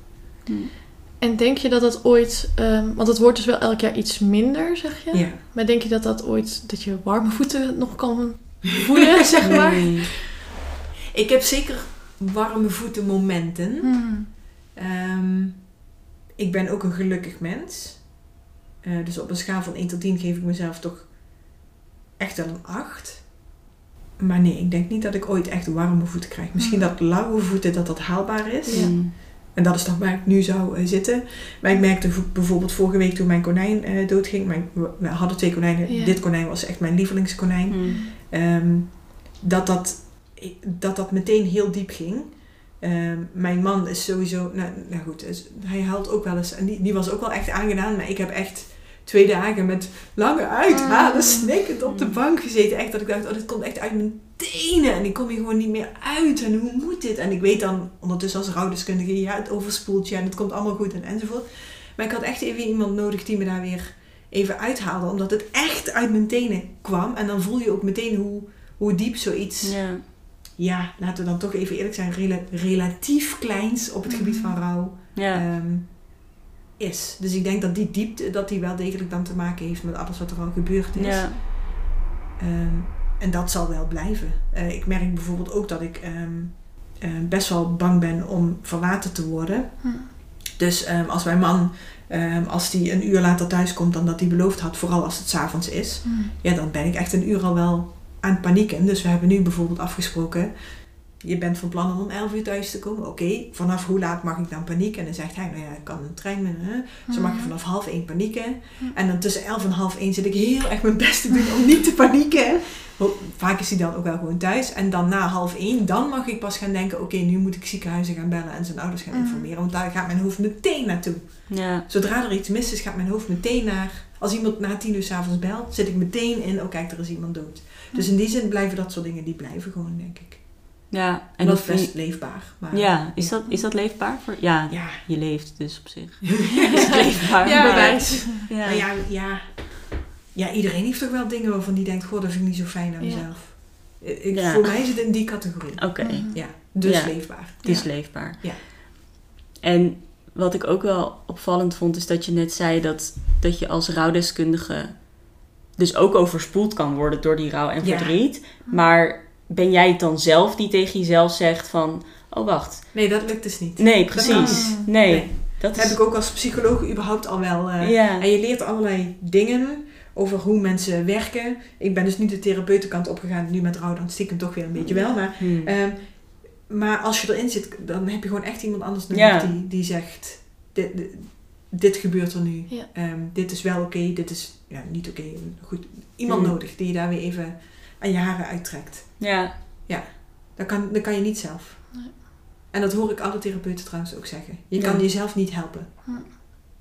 En denk je dat dat ooit, ehm, want het wordt dus wel elk jaar iets minder, zeg je? Ja. Maar denk je dat dat ooit, dat je warme voeten nog kan voelen, zeg maar? Mm. Ik heb zeker warme voeten momenten. Hmm. Ehm, ik ben ook een gelukkig mens. Eh, dus op een schaal van 1 tot 10 geef ik mezelf toch echt wel een 8. Maar nee, ik denk niet dat ik ooit echt warme voeten krijg. Misschien Mhm. dat lauwe voeten dat dat haalbaar is. Ja. En dat is toch waar ik nu zou eh, zitten. Maar ik merkte bijvoorbeeld vorige week toen mijn konijn eh, doodging. Mijn, we hadden twee konijnen. Ja. Dit konijn was echt mijn lievelingskonijn. Mm. Ehm, dat, dat, dat dat meteen heel diep ging. Ehm, mijn man is sowieso, nou, nou goed, is- hij haalt ook wel eens, en die, die was ook wel echt aangedaan, maar ik heb echt twee dagen met lange uithalen, Mm. snikkend op de Mm. bank gezeten. Echt dat ik dacht, oh, dit komt echt uit mijn tenen en ik kom hier gewoon niet meer uit en hoe moet dit? En ik weet dan ondertussen als rouwdeskundige, ja, het overspoelt je en het komt allemaal goed en enzovoort. Maar ik had echt even iemand nodig die me daar weer even uithaalde, omdat het echt uit mijn tenen kwam. En dan voel je ook meteen hoe, hoe diep zoiets, ja. Ja. laten we dan toch even eerlijk zijn, rela- relatief kleins op het gebied van rouw Ja. ehm, is. Dus ik denk dat die diepte, dat die wel degelijk dan te maken heeft met alles wat er al gebeurd is. Ja. Ehm, en dat zal wel blijven. Eh, ik merk bijvoorbeeld ook dat ik ehm, eh, best wel bang ben om verlaten te worden. Hm. Dus als mijn man, als die een uur later thuis komt dan dat hij beloofd had, vooral als het s'avonds is, Hmm. ja, dan ben ik echt een uur al wel aan het panieken. Dus we hebben nu bijvoorbeeld afgesproken, je bent van plan om om 11 uur thuis te komen. Oké, vanaf hoe laat mag ik dan panieken? En dan zegt hij, nou ja, ik kan een trein met, hè? Zo mag je Mhm. vanaf half één panieken. En dan tussen elf en half één zit ik heel erg mijn best te doen om niet te panieken. Vaak is hij dan ook wel gewoon thuis. En dan na half één, dan mag ik pas gaan denken... oké, nu moet ik ziekenhuizen gaan bellen en zijn ouders gaan Mhm. informeren. Want daar gaat mijn hoofd meteen naartoe. Ja. Zodra er iets mis is, gaat mijn hoofd meteen naar... Als iemand na tien uur s'avonds belt, zit ik meteen in... oh kijk, er is iemand dood. Dus in die zin blijven dat soort dingen, die blijven gewoon, denk ik. Ja. En dat is best leefbaar. Maar, Ja, is dat, is dat leefbaar? Voor, ja, Ja. je leeft dus op zich. is leefbaar? Ja, maar-. Ja. Maar ja, ja, ja, iedereen heeft toch wel dingen waarvan die denkt... goh, dat vind ik niet zo fijn aan mezelf. Ik, Ja. Voor mij zit het in die categorie. Oké. Ja, dus leefbaar. het is leefbaar. Ja. En wat ik ook wel opvallend vond, is dat je net zei dat, dat je als rouwdeskundige dus ook overspoeld kan worden door die rouw en Ja. verdriet. Maar ben jij het dan zelf die tegen jezelf zegt van, oh wacht, Nee, dat lukt dus niet. nee Dat precies, kan- nee, Nee. dat Dat is... heb ik ook als psycholoog überhaupt al wel. Ja. En je leert allerlei dingen over hoe mensen werken. Ik ben dus niet de therapeutenkant opgegaan, nu met rouw dan stiekem toch weer een beetje wel. Maar, Hmm. ehm, maar als je erin zit, dan heb je gewoon echt iemand anders nodig Ja. die, die zegt... Dit, dit, dit gebeurt er nu. Ja. Ehm, dit is wel oké, dit is ja, niet oké. Goed, iemand Hmm. nodig die je daar weer even aan je haren uittrekt. ja, Dat kan, dat kan je niet zelf. Nee. En dat hoor ik alle therapeuten trouwens ook zeggen. Je Ja. kan jezelf niet helpen.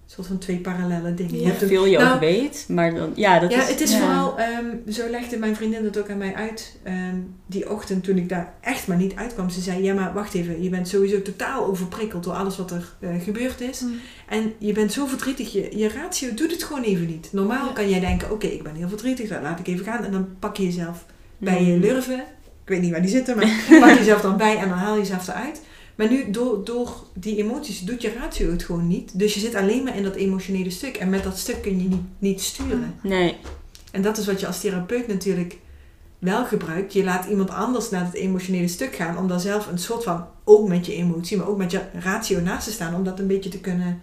Een soort van twee parallele dingen. Je Ja. veel je Nou, ook weet, maar dan, ja, dat ja, is... het is ja. vooral, ehm, zo legde mijn vriendin dat ook aan mij uit. ehm, die ochtend toen ik daar echt maar niet uitkwam. Ze zei, ja maar wacht even, je bent sowieso totaal overprikkeld door alles wat er eh, gebeurd is. Hmm. En je bent zo verdrietig, je, je ratio doet het gewoon even niet. Normaal Ja. kan jij denken, oké, ik ben heel verdrietig, dan laat ik even gaan. En dan pak je jezelf bij je Hmm. lurven. Ik weet niet waar die zitten, maar pak je jezelf dan bij en dan haal je jezelf eruit. Maar nu, door, door die emoties, doet je ratio het gewoon niet. Dus je zit alleen maar in dat emotionele stuk. En met dat stuk kun je niet, niet sturen. Nee, En dat is wat je als therapeut natuurlijk wel gebruikt. Je laat iemand anders naar het emotionele stuk gaan. Om dan zelf een soort van, ook met je emotie, maar ook met je ratio naast te staan. Om dat een beetje te kunnen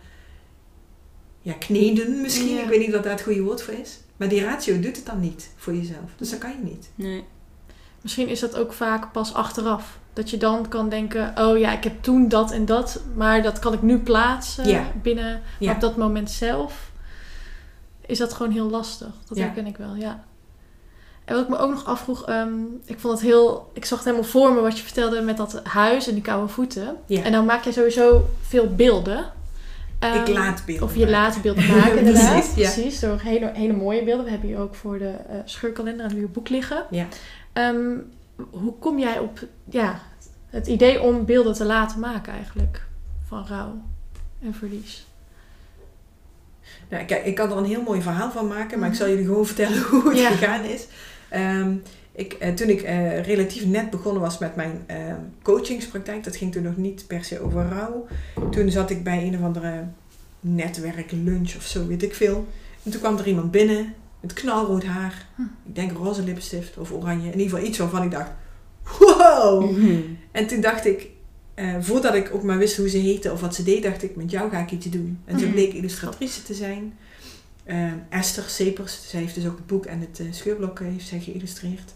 ja, kneden misschien. Ja. Ik weet niet wat daar het goede woord voor is. Maar die ratio doet het dan niet voor jezelf. Dus dat kan je niet. nee. Misschien is dat ook vaak pas achteraf. Dat je dan kan denken, oh ja, ik heb toen dat en dat, maar dat kan ik nu plaatsen Ja. binnen. Ja. op dat moment zelf is dat gewoon heel lastig. Dat herken ik wel, ja. En wat ik me ook nog afvroeg, ehm, ik vond het heel, ik zag het helemaal voor me wat je vertelde met dat huis en die koude voeten. Ja. En dan maak je sowieso veel beelden. Ehm, ik laat beelden. Of je maken. laat beelden maken, inderdaad. Precies, ja. Precies, door hele, hele mooie beelden. We hebben hier ook voor de eh, scheurkalender en weer boek liggen. Ja. Ehm, hoe kom jij op ja, het idee om beelden te laten maken eigenlijk? Van rouw en verlies. Nou, kijk, ik kan er een heel mooi verhaal van maken, maar ik Mhm. zal jullie gewoon vertellen hoe het Ja. gegaan is. Ehm, Ik, eh, toen ik eh, relatief net begonnen was met mijn eh, coachingspraktijk, dat ging toen nog niet per se over rouw. Toen zat ik bij een of andere netwerklunch of zo, weet ik veel. En toen kwam er iemand binnen met knalrood haar. Hm. Ik denk roze lipstift of oranje. In ieder geval iets waarvan ik dacht, wow! Mhm. En toen dacht ik, eh, voordat ik ook maar wist hoe ze heette of wat ze deed, dacht ik, met jou ga ik iets doen. En ze Mhm. bleek illustratrice te zijn. Eh, Esther Sepers, zij heeft dus ook het boek en het eh, scheurblok eh, heeft zij geïllustreerd.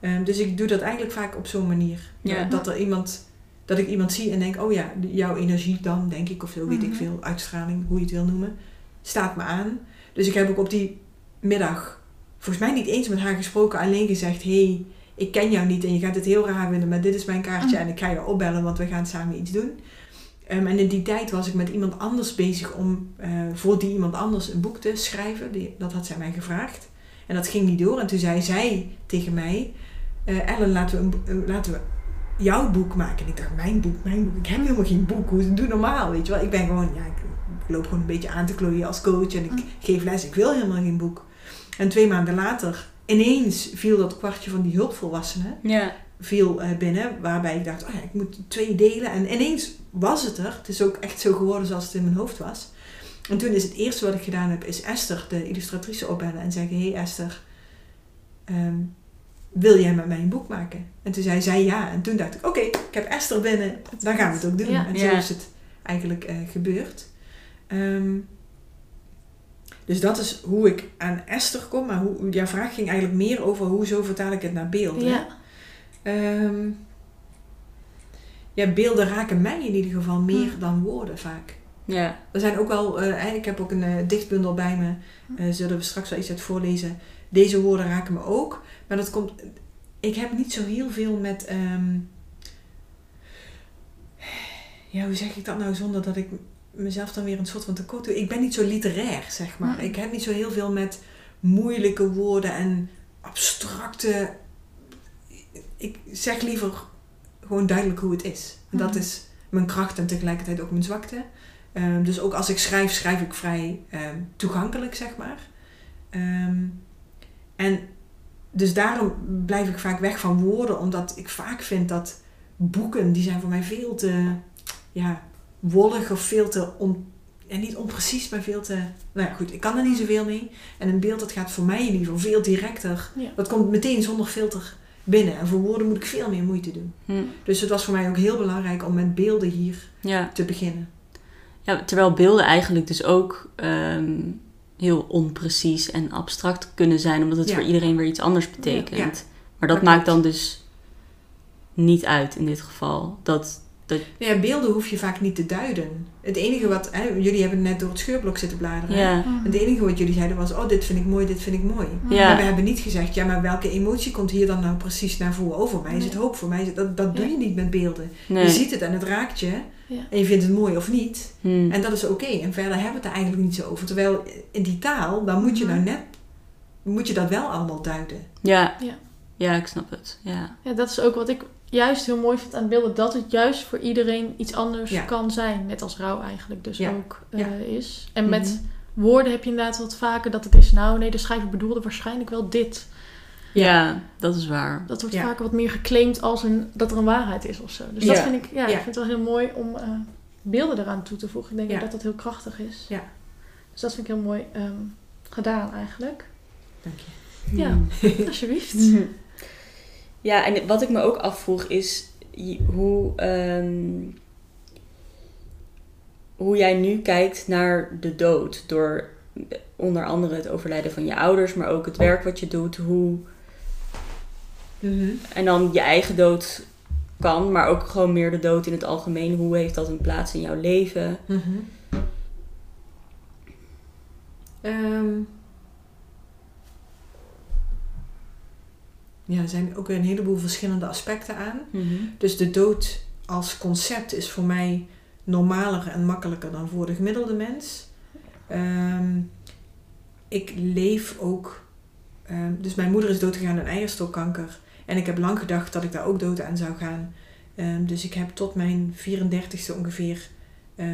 Ehm, dus ik doe dat eigenlijk vaak op zo'n manier. Ja. Dat, er iemand, dat ik iemand zie en denk, oh ja, jouw energie dan, denk ik, of zo weet ik Mhm. veel, uitstraling, hoe je het wil noemen, staat me aan. Dus ik heb ook op die middag, volgens mij niet eens met haar gesproken, alleen gezegd, hey, ik ken jou niet en je gaat het heel raar vinden, maar dit is mijn kaartje Mhm. en ik ga je opbellen, want we gaan samen iets doen. Ehm, en in die tijd was ik met iemand anders bezig om eh, voor die iemand anders een boek te schrijven. Die, dat had zij mij gevraagd. En dat ging niet door. En toen zei zij tegen mij, eh, Ellen, laten we, een, eh, laten we jouw boek maken. En ik dacht, mijn boek, mijn boek. Ik heb helemaal geen boek. Hoe doe normaal, weet je wel. Ik ben gewoon, ja, ik, ik loop gewoon een beetje aan te klooien als coach. En ik Mm. geef les. Ik wil helemaal geen boek. En twee maanden later, ineens viel dat kwartje van die hulpvolwassenen Ja. viel eh, binnen. Waarbij ik dacht, oh ja, ik moet twee delen. En ineens was het er. Het is ook echt zo geworden zoals het in mijn hoofd was. En toen is het eerste wat ik gedaan heb, is Esther, de illustratrice, opbellen en zeggen: Hé hey Esther, ehm, wil jij met mij een boek maken? En toen zei zij ja. En toen dacht ik: Oké, ik heb Esther binnen, dan gaan we het ook doen. Ja. En zo Ja. is het eigenlijk eh, gebeurd. Ehm, dus dat is hoe ik aan Esther kom. Maar hoe, jouw vraag ging eigenlijk meer over hoe zo vertaal ik het naar beelden. Ja. Ehm, ja, beelden raken mij in ieder geval meer dan woorden vaak. Ja. Er zijn ook wel, eh, ik heb ook een eh, dichtbundel bij me, eh, zullen we straks wel iets uit voorlezen. Deze woorden raken me ook, maar dat komt, ik heb niet zo heel veel met, ehm, ja, hoe zeg ik dat nou zonder dat ik mezelf dan weer een soort van tekort doe. Ik ben niet zo literair, zeg maar. Mm. Ik heb niet zo heel veel met moeilijke woorden en abstracte. Ik zeg liever gewoon duidelijk hoe het is. En dat Mhm. is mijn kracht en tegelijkertijd ook mijn zwakte. Ehm, dus ook als ik schrijf, schrijf ik vrij ehm, toegankelijk, zeg maar. Ehm, en dus daarom blijf ik vaak weg van woorden, omdat ik vaak vind dat boeken, die zijn voor mij veel te ja, wollig of veel te on, ja, niet onprecies, maar veel te. Nou ja, goed, ik kan er niet zoveel mee. En een beeld dat gaat voor mij in ieder geval veel directer. Ja. Dat komt meteen zonder filter binnen. En voor woorden moet ik veel meer moeite doen. Hm. Dus het was voor mij ook heel belangrijk om met beelden hier Ja. te beginnen. ja. Terwijl beelden eigenlijk dus ook ehm, heel onprecies en abstract kunnen zijn, omdat het Ja. voor iedereen weer iets anders betekent. Maar dat Dat maakt dan dus niet uit in dit geval. Dat, dat, Nou ja, beelden hoef je vaak niet te duiden. Het enige wat, hè, jullie hebben net door het scheurblok zitten bladeren. ja. Het enige wat jullie zeiden was, oh dit vind ik mooi, dit vind ik mooi. Ja. Maar we hebben niet gezegd, ja maar welke emotie komt hier dan nou precies naar voren? Oh voor mij is het hoop, voor mij is het, dat, dat doe je niet met beelden. Nee. Je ziet het en het raakt je. Ja. En je vindt het mooi of niet. Hm. En dat is oké. En verder hebben we het er eigenlijk niet zo over. Terwijl in die taal, dan moet je Mhm. nou net, moet je dat wel allemaal duiden. Ja. Ja. ja, ik snap het. Ja. Ja, dat is ook wat ik juist heel mooi vind aan beelden. Dat het juist voor iedereen iets anders Ja. kan zijn. Net als rouw eigenlijk dus Ja. ook eh, Ja. is. En met Mhm. woorden heb je inderdaad wat vaker dat het is... Nou nee, de schrijver bedoelde waarschijnlijk wel dit. Ja. dat is waar. Dat wordt vaker wat meer geclaimd als een, dat er een waarheid is of zo. Dus dat vind ik, ja, ik vind het wel heel mooi om eh, beelden eraan toe te voegen. Ik denk dat dat heel krachtig is. Ja. Dus dat vind ik heel mooi ehm, gedaan eigenlijk. Dank je. Ja, Hm. alsjeblieft. Ja, en wat ik me ook afvroeg is hoe, ehm, hoe jij nu kijkt naar de dood. Door onder andere het overlijden van je ouders, maar ook het werk wat je doet. Hoe, Mhm. en dan je eigen dood kan, maar ook gewoon meer de dood in het algemeen. Hoe heeft dat een plaats in jouw leven? Ehm. Ja, er zijn ook weer een heleboel verschillende aspecten aan. Dus de dood als concept is voor mij normaler en makkelijker dan voor de gemiddelde mens. Ehm, ik leef ook. ehm, dus mijn moeder is doodgegaan aan eierstokkanker. En ik heb lang gedacht dat ik daar ook dood aan zou gaan. Ehm, dus ik heb tot mijn 34ste ongeveer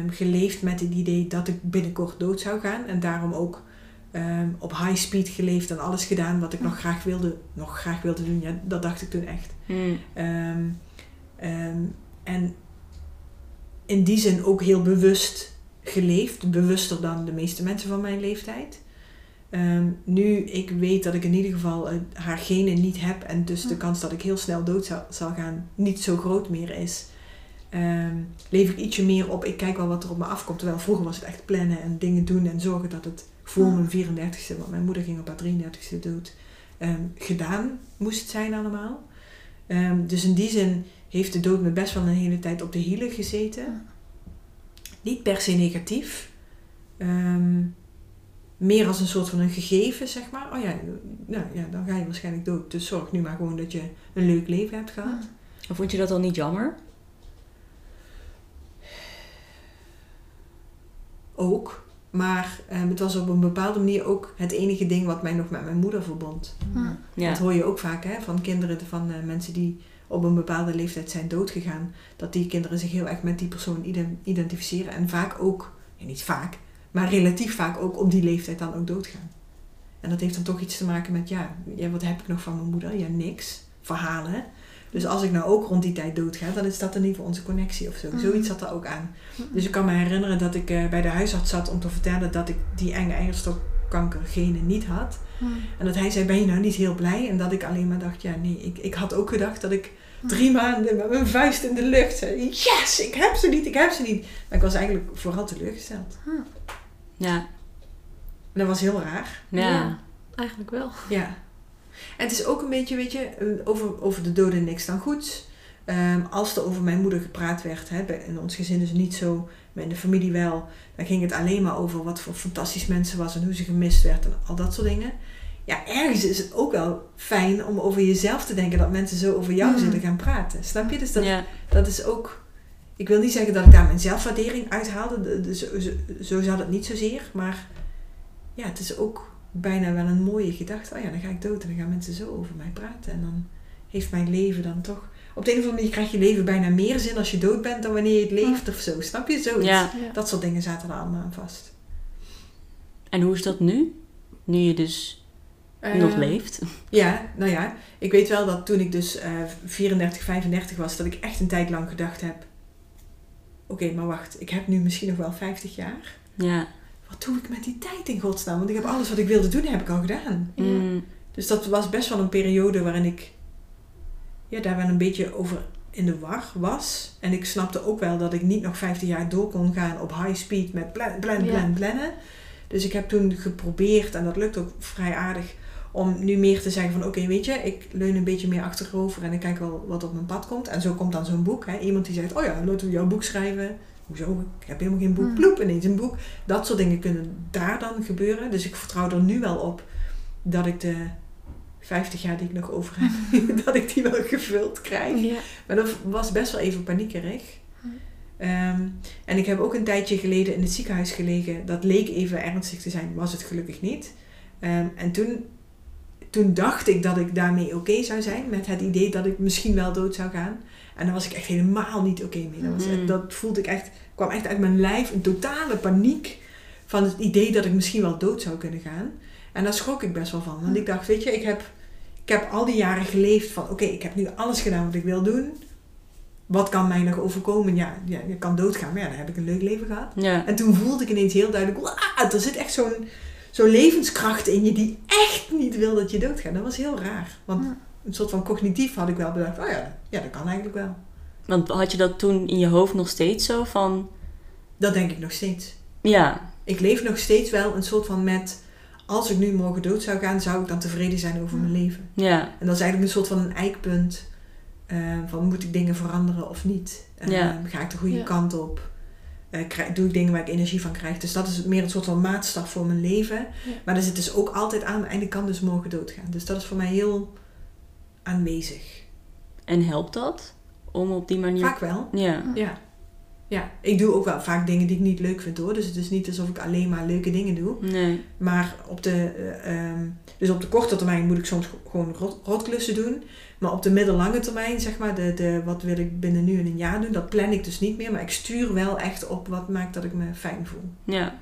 geleefd met het idee dat ik binnenkort dood zou gaan. En daarom ook Ehm, op high speed geleefd en alles gedaan wat ik nog graag wilde, nog graag wilde doen. Ja, dat dacht ik toen echt. Mm. Ehm, ehm, en in die zin ook heel bewust geleefd. Bewuster dan de meeste mensen van mijn leeftijd. Nu ik weet dat ik in ieder geval eh, haar genen niet heb en dus de Hm. kans dat ik heel snel dood zal, zal gaan niet zo groot meer is, leef ik ietsje meer op. Ik kijk wel wat er op me afkomt. Terwijl vroeger was het echt plannen en dingen doen en zorgen dat het voor Hm. mijn 34ste, want mijn moeder ging op haar 33ste dood, ehm, gedaan moest zijn allemaal. Ehm, dus in die zin heeft de dood me best wel een hele tijd op de hielen gezeten. Ja. Niet per se negatief. Ehm, meer als een soort van een gegeven, zeg maar. Oh ja, nou ja, dan ga je waarschijnlijk dood. Dus zorg nu maar gewoon dat je een leuk leven hebt gehad. Ja. Vond je dat al niet jammer? Ook. Maar ehm, het was op een bepaalde manier ook het enige ding wat mij nog met mijn moeder verbond. Ja. Ja. Dat hoor je ook vaak hè, van kinderen, van eh, mensen die op een bepaalde leeftijd zijn doodgegaan. Dat die kinderen zich heel erg met die persoon ident- identificeren. En vaak ook, ja, niet vaak, maar relatief vaak ook op die leeftijd dan ook doodgaan. En dat heeft dan toch iets te maken met, ja, ja wat heb ik nog van mijn moeder? Ja, niks. Verhalen. Dus als ik nou ook rond die tijd doodga, dan is dat in ieder geval onze connectie of zo. Mhm. Zoiets zat er ook aan. Dus ik kan me herinneren dat ik eh, bij de huisarts zat om te vertellen dat ik die enge eierstokkanker genen niet had. Hm. En dat hij zei, ben je nou niet heel blij? En dat ik alleen maar dacht, ja nee, ik, ik had ook gedacht dat ik drie maanden met mijn vuist in de lucht zei, yes, ik heb ze niet, ik heb ze niet. Maar ik was eigenlijk vooral teleurgesteld. Ja. En dat was heel raar. Ja. Ja. Eigenlijk wel. Ja. En het is ook een beetje, weet je, eh, over, over de doden niks dan goeds. Ehm, als er over mijn moeder gepraat werd, hè, in ons gezin is het niet zo, maar in de familie wel, dan ging het alleen maar over wat voor fantastisch mensen was en hoe ze gemist werd en al dat soort dingen. Ja, ergens is het ook wel fijn om over jezelf te denken dat mensen zo over jou Mhm. zullen gaan praten. Snap je? Dus dat, dat is ook. Ik wil niet zeggen dat ik daar mijn zelfwaardering uithaalde. De- de- Zo, zo, zo zat het niet zozeer. Maar ja, het is ook bijna wel een mooie gedachte. Oh ja, dan ga ik dood en dan gaan mensen zo over mij praten. En dan heeft mijn leven dan toch. Op de een of andere manier krijgt je leven bijna meer zin als je dood bent dan wanneer je het leeft of zo. Snap je? Zoiets. Ja. Dat soort dingen zaten er allemaal aan vast. En hoe is dat nu? Nu je dus nog Eh, leeft. Ja, nou ja. Ik weet wel dat toen ik dus eh 34, 35 was, dat ik echt een tijd lang gedacht heb. Oké, maar wacht. Ik heb nu misschien nog wel 50 jaar. Ja. Wat doe ik met die tijd in godsnaam? Want ik heb alles wat ik wilde doen, heb ik al gedaan. Ja. Mm. Dus dat was best wel een periode waarin ik ja, daar wel een beetje over in de war was. En ik snapte ook wel dat ik niet nog 15 jaar door kon gaan op high speed met plan, plan, plan, plannen. Dus ik heb toen geprobeerd, en dat lukt ook vrij aardig, om nu meer te zeggen van oké, weet je, ik leun een beetje meer achterover en ik kijk wel wat op mijn pad komt. En zo komt dan zo'n boek. Hè? Iemand die zegt, oh ja, laten we jouw boek schrijven. Hoezo? Ik heb helemaal geen boek. Hmm. Ploep, ineens een boek. Dat soort dingen kunnen daar dan gebeuren. Dus ik vertrouw er nu wel op dat ik de 50 jaar die ik nog over heb, dat ik die wel gevuld krijg. Ja. Maar dat was best wel even paniekerig. Hm. Ehm, en ik heb ook een tijdje geleden in het ziekenhuis gelegen. Dat leek even ernstig te zijn, was het gelukkig niet. Ehm, en toen, toen dacht ik dat ik daarmee oké zou zijn. Met het idee dat ik misschien wel dood zou gaan. En daar was ik echt helemaal niet oké mee. Dat, was echt- Mhm. dat voelde ik echt, kwam echt uit mijn lijf. Een totale paniek van het idee dat ik misschien wel dood zou kunnen gaan. En daar schrok ik best wel van. Want ik dacht, weet je, ik heb, ik heb al die jaren geleefd van... Oké, ik heb nu alles gedaan wat ik wil doen. Wat kan mij nog overkomen? Ja, ja, je kan doodgaan. Maar ja, dan heb ik een leuk leven gehad. Ja. En toen voelde ik ineens heel duidelijk... "Wah, er zit echt zo'n zo'n levenskracht in je die echt niet wil dat je doodgaat. Dat was heel raar. Want Ja. Een soort van cognitief had ik wel bedacht... Oh ja, ja, dat kan eigenlijk wel. Want had je dat toen in je hoofd nog steeds zo van... Dat denk ik nog steeds. Ja. Ik leef nog steeds wel een soort van met... Als ik nu morgen dood zou gaan, zou ik dan tevreden zijn over mijn leven. Ja. En dat is eigenlijk een soort van een eikpunt. eh, van moet ik dingen veranderen of niet? Eh, Ja. Ga ik de goede Ja. kant op? Eh, krijg- doe ik dingen waar ik energie van krijg? Dus dat is meer een soort van maatstaf voor mijn leven. Maar er zit dus ook altijd aan en ik kan dus morgen doodgaan. Dus dat is voor mij heel aanwezig. En helpt dat? Om op die manier... Vaak wel. Ja. Ja. Ja, ik doe ook wel vaak dingen die ik niet leuk vind hoor. Dus het is niet alsof ik alleen maar leuke dingen doe. Nee. Maar op de, eh, ehm, dus op de korte termijn moet ik soms gewoon rot, rotklussen doen. Maar op de middellange termijn, zeg maar, de, de, wat wil ik binnen nu en een jaar doen, dat plan ik dus niet meer. Maar ik stuur wel echt op wat maakt dat ik me fijn voel. Ja.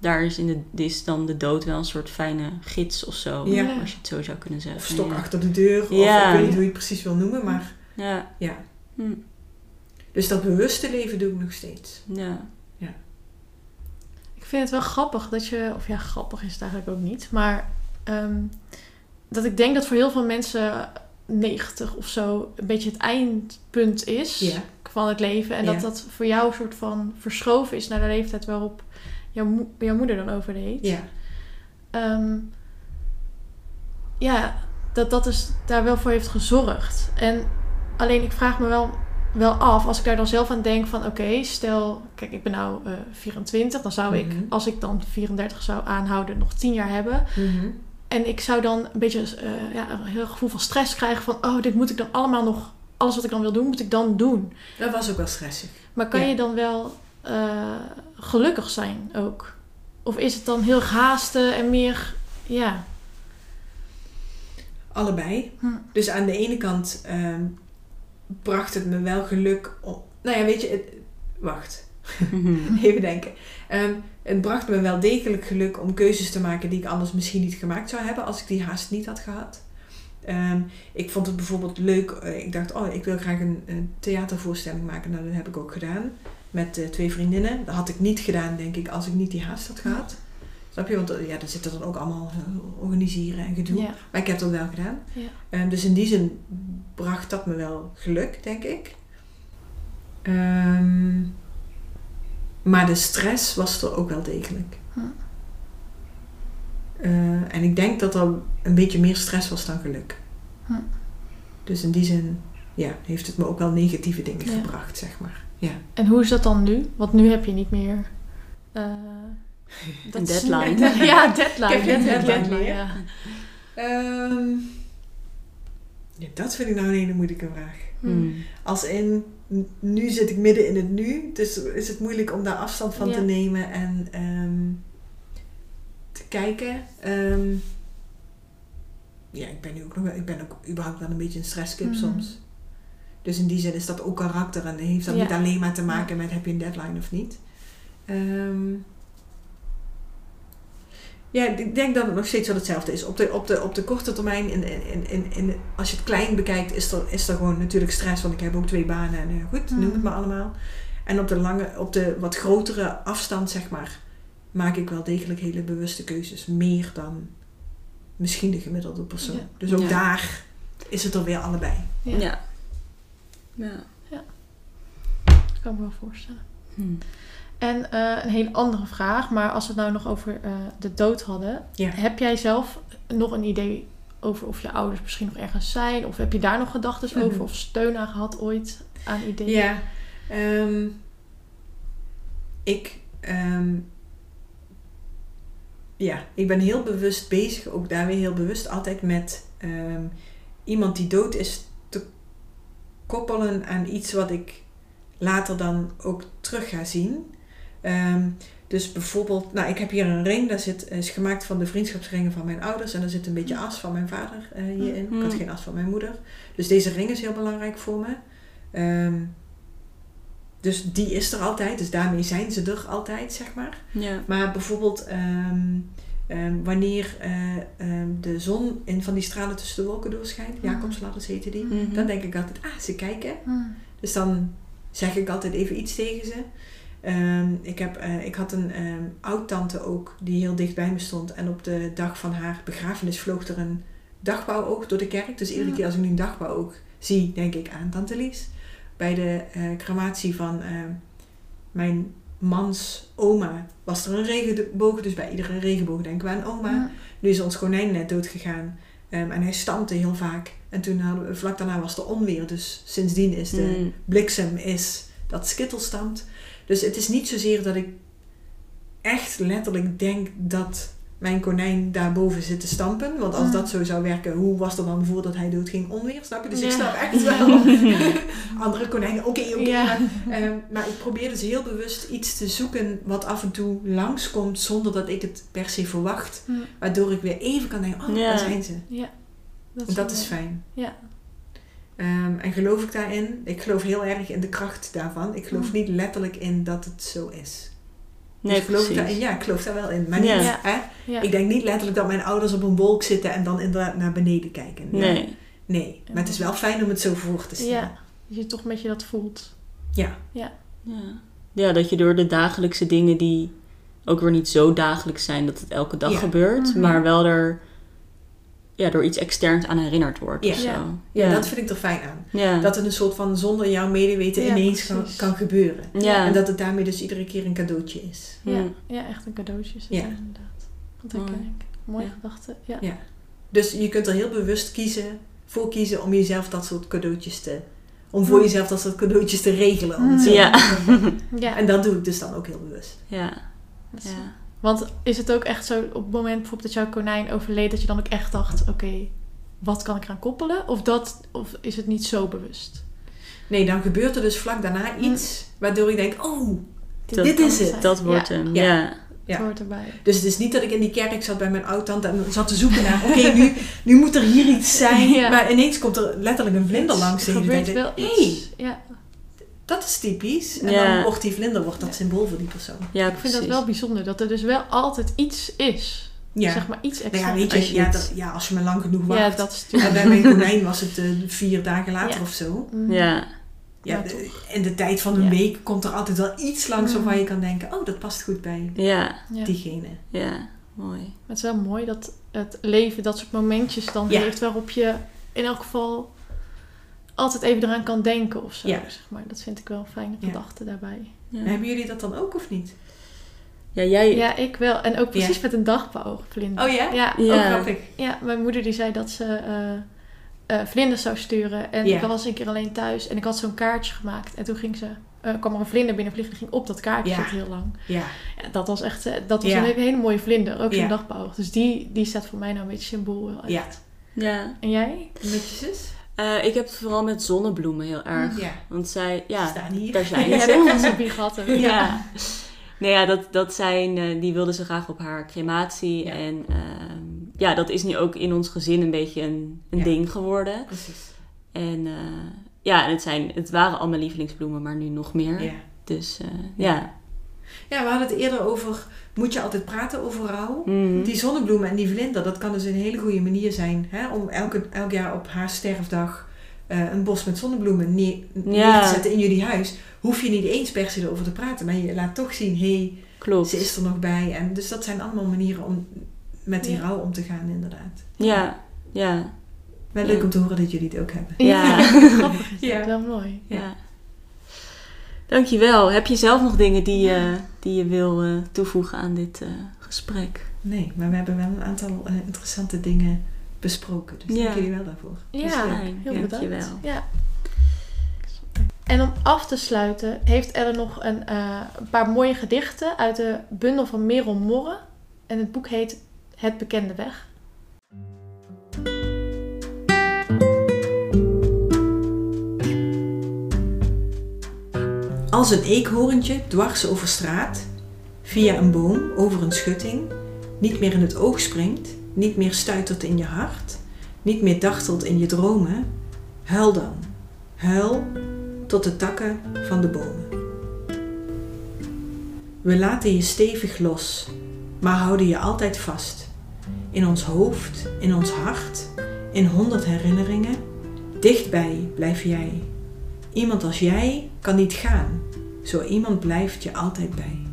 Daar is, in de, is dan de dood wel een soort fijne gids of zo. Ja. Als je het zo zou kunnen zeggen. Of stok ja. achter de deur. Of Ja. ik weet niet hoe je het precies wil noemen. Maar Ja. ja. Hm. Dus dat bewuste leven doe ik nog steeds. Ja. Ik vind het wel grappig dat je, of ja, grappig is het eigenlijk ook niet, maar ehm, dat ik denk dat voor heel veel mensen 90 of zo een beetje het eindpunt is Ja. van het leven. En Ja. dat dat voor jou een soort van verschoven is naar de leeftijd waarop jouw, mo- jouw moeder dan overleed. Ja. Ehm, ja, dat dat dus daar wel voor heeft gezorgd. En alleen ik vraag me wel, wel af, als ik daar dan zelf aan denk van oké, stel, kijk ik ben nou eh 24, dan zou ik, Mhm. als ik dan 34 zou aanhouden, nog 10 jaar hebben. Mhm. En ik zou dan een beetje eh, ja, een heel gevoel van stress krijgen van oh, dit moet ik dan allemaal nog, alles wat ik dan wil doen, moet ik dan doen. Dat was ook wel stressig. Maar kan Ja. je dan wel eh, gelukkig zijn ook? Of is het dan heel haasten en meer, ja. Allebei. Hm. Dus aan de ene kant ehm, bracht het me wel geluk. Nou ja, weet je, het, wacht. Even denken. Ehm, het bracht me wel degelijk geluk om keuzes te maken die ik anders misschien niet gemaakt zou hebben als ik die haast niet had gehad. Ehm, ik vond het bijvoorbeeld leuk. eh, ik dacht, oh, ik wil graag een, een theatervoorstelling maken. Nou, dat heb ik ook gedaan. Met eh, twee vriendinnen. Dat had ik niet gedaan, denk ik, als ik niet die haast had gehad. Snap je? Want eh, ja, daar zit er dan ook allemaal eh, organiseren en gedoe. ja. Maar ik heb dat wel gedaan. Ja. Ehm, dus in die zin bracht dat me wel geluk, denk ik. Ehm, maar de stress was er ook wel degelijk. Hm. En ik denk dat er een beetje meer stress was dan geluk. Hm. Dus in die zin ja, heeft het me ook wel negatieve dingen gebracht, zeg maar. Ja. En hoe is dat dan nu? Want nu heb je niet meer. eh, Een is- deadline. ja, deadline. Ik heb geen deadline meer. ja. Ehm, ja, dat vind ik nou een hele moeilijke vraag. Hm. Als in, nu zit ik midden in het nu, dus is het moeilijk om daar afstand van Ja. te nemen en ehm, te kijken. Ehm, ja, ik ben nu ook nog wel, ik ben ook überhaupt wel een beetje een stresskip Mhm. soms. Dus in die zin is dat ook karakter en heeft dat Ja. niet alleen maar te maken met heb je een deadline of niet. Ehm, ja, ik denk dat het nog steeds wel hetzelfde is. Op de, op de, op de korte termijn, in, in, in, in, als je het klein bekijkt, is er, is er gewoon natuurlijk stress. Want ik heb ook twee banen en eh, goed, noem het Mhm. maar allemaal. En op de, lange, op de wat grotere afstand, zeg maar, maak ik wel degelijk hele bewuste keuzes. Meer dan misschien de gemiddelde persoon. Ja. Dus ook Ja. daar is het er weer allebei. Ja, Ja. Ja. dat kan ik me wel voorstellen. Hm. En eh, een hele andere vraag, maar als we het nou nog over eh, de dood hadden. Ja. Heb jij zelf nog een idee over of je ouders misschien nog ergens zijn? Of heb je daar nog gedachten Mhm. over of steun aan gehad ooit aan ideeën? Ja, ehm, ik, ehm, ja, ik ben heel bewust bezig, ook daar weer heel bewust altijd met ehm, iemand die dood is koppelen aan iets wat ik later dan ook terug ga zien. Ehm, dus bijvoorbeeld, nou ik heb hier een ring, dat zit, is gemaakt van de vriendschapsringen van mijn ouders en er zit een beetje as van mijn vader eh, hierin. Ik had Mm. geen as van mijn moeder. Dus deze ring is heel belangrijk voor me. Ehm, dus die is er altijd, dus daarmee zijn ze er altijd, zeg maar. Ja. Maar bijvoorbeeld ehm, ehm, wanneer eh, ehm, de zon in van die stralen tussen de wolken doorschijnt, Mhm. Jacobsladders heten die, Mhm. dan denk ik altijd, ah, ze kijken. Hm. Dus dan zeg ik altijd even iets tegen ze. Ehm, ik, heb, eh, ik had een oud-tante ook die heel dicht bij me stond. En op de dag van haar begrafenis vloog er een dagbouwoog door de kerk. Dus iedere Ja. keer als ik nu een dagbouwoog zie, denk ik aan tante Lies. Bij de eh, crematie van mijn mans oma was er een regenboog. Dus bij iedere regenboog denken we aan oma. Nu is ons konijn net dood gegaan. Ehm, en hij stampte heel vaak. En toen hadden we, vlak daarna was er onweer. Dus sindsdien is de Hm. bliksem is dat skittel stamt. Dus het is niet zozeer dat ik echt letterlijk denk dat mijn konijn daarboven zit te stampen. Want als Mm. dat zo zou werken, hoe was er dan voordat hij doodging onweer? Snap je? Dus ik snap echt wel. Andere konijnen, oké, oké. Ja. maar, ehm, maar ik probeer dus heel bewust iets te zoeken wat af en toe langskomt zonder dat ik het per se verwacht. Hm. Waardoor ik weer even kan denken, oh, daar zijn ze. Ja. Dat is wel- fijn. Ja. Ehm, en geloof ik daarin? Ik geloof heel erg in de kracht daarvan. Ik geloof Mm. niet letterlijk in dat het zo is. Nee, dus geloof ik precies. daar, ja, ik geloof daar wel in. Maar niet, Ja. hè? Ja. ik denk niet letterlijk dat mijn ouders op een wolk zitten en dan inderdaad naar beneden kijken. Ja. Nee. Nee, maar het is wel fijn om het zo voor te stellen. Ja, dat je toch met je dat voelt. Ja. Ja. ja, dat je door de dagelijkse dingen die ook weer niet zo dagelijks zijn dat het elke dag Ja. gebeurt, Mhm. maar wel er ja, door iets externs aan herinnerd wordt Ja. of zo. Ja. Ja, dat vind ik er fijn aan. ja. Dat het een soort van zonder jouw medeweten Ja, ineens kan, kan gebeuren. ja. En dat het daarmee dus iedere keer een cadeautje is. Ja, ja, echt een cadeautje is het Ja. inderdaad. Mooi. herken ik. Mooie Ja. gedachte. Ja. Ja. Dus je kunt er heel bewust kiezen, voor kiezen om jezelf dat soort cadeautjes te... Om voor Hm. jezelf dat soort cadeautjes te regelen. Om het zo Ja. Ja. En dat doe ik dus dan ook heel bewust. ja. Dat is- ja. Want is het ook echt zo op het moment bijvoorbeeld dat jouw konijn overleed, dat je dan ook echt dacht: oké, wat kan ik eraan koppelen? Of, dat, of is het niet zo bewust? Nee, dan gebeurt er dus vlak daarna Hm. iets waardoor ik denk, oh, Dat- dit is het. Dat wordt ja, hem, Ja. ja. Ja. Het hoort erbij. Dus het is niet dat ik in die kerk zat bij mijn oud-tante en zat te zoeken naar, oké, nu, nu moet er hier iets zijn. Ja. Maar ineens komt er letterlijk een vlinder langs Er gebeurt wel Hey, iets. Ja, dat is typisch. En Ja. dan wordt die vlinder wordt dat symbool voor die persoon. Ja, ik vind dat wel bijzonder dat er dus wel altijd iets is. Ja. Zeg maar iets nou extra. ja, weet Als je, je ja, dat, ja, als je maar lang genoeg wacht. Ja, dat is En bij mijn konijn was het eh, vier dagen later Ja. of zo. Mm. Ja, Ja, Ja, de- in de tijd van een Ja. week komt er altijd wel iets langs Mm. waarvan je kan denken, oh, dat past goed bij diegene. ja. Mooi. Maar het is wel mooi dat het leven dat soort momentjes dan Ja. heeft waarop je in elk geval altijd even eraan kan denken of zo. Ja. Zeg maar. Dat vind ik wel een fijne Ja. gedachte daarbij. Ja, Hebben jullie dat dan ook of niet? ja jij... Ja, ik wel. En ook precies met een dagbouwvlinder. Oh ja? Ja, Ja. Oh, grappig. ja, mijn moeder die zei dat ze eh eh, vlinders zou sturen. En Ja. ik was een keer alleen thuis en ik had zo'n kaartje gemaakt. En toen ging ze, eh, kwam er een vlinder binnenvliegen en ging op dat kaartje Ja. zitten heel lang. Ja. Ja, dat was echt dat was Ja. een hele mooie vlinder, ook zo'n Ja. dagbouw. Dus die, die staat voor mij nou een beetje symbool. heel Ja. echt. Ja. En jij? Met je zus? Eh, ik heb het vooral met zonnebloemen heel erg. Ja. Want zij, ja, staan hier. daar zijn Ja, ze. ook. Ja. Nee, ja, dat, dat zijn, eh, die wilden ze graag op haar crematie. Ja. En ehm, ja, dat is nu ook in ons gezin een beetje een, een Ja. ding geworden. Precies. En eh, ja, en het, zijn, het waren al mijn lievelingsbloemen, maar nu nog meer. Ja. Dus Ja. Ja. ja, we hadden het eerder over, moet je altijd praten over rouw? Mhm. Die zonnebloemen en die vlinder, dat kan dus een hele goede manier zijn hè, om elke, elk jaar op haar sterfdag eh, een bos met zonnebloemen neer, neer Ja. te zetten in jullie huis. Hoef je niet eens per se erover te praten, maar je laat toch zien, hé, hey, ze is er nog bij. En dus dat zijn allemaal manieren om met die Ja. rouw om te gaan, inderdaad. Ja, ja, Wel Ja. leuk om te horen dat jullie het ook hebben. Ja. Grappig is dat, Ja. wel mooi. ja. Dankjewel. Heb je zelf nog dingen die, je die je wil eh, toevoegen aan dit eh, gesprek? Nee, maar we hebben wel een aantal eh, interessante dingen besproken. Dus Ja. dank jullie wel daarvoor. Ja, fijn. heel Dankjewel. bedankt. Ja. En om af te sluiten heeft Ellen nog een, eh, een paar mooie gedichten uit de bundel van Merel Morre. En het boek heet Het Bekende Weg. Als een eekhoorntje dwars over straat, via een boom, over een schutting, niet meer in het oog springt, niet meer stuitert in je hart, niet meer dachtelt in je dromen, huil dan. Huil tot de takken van de bomen. We laten je stevig los, maar houden je altijd vast. In ons hoofd, in ons hart, in honderd herinneringen, dichtbij blijf jij. Iemand als jij kan niet gaan, zo iemand blijft je altijd bij.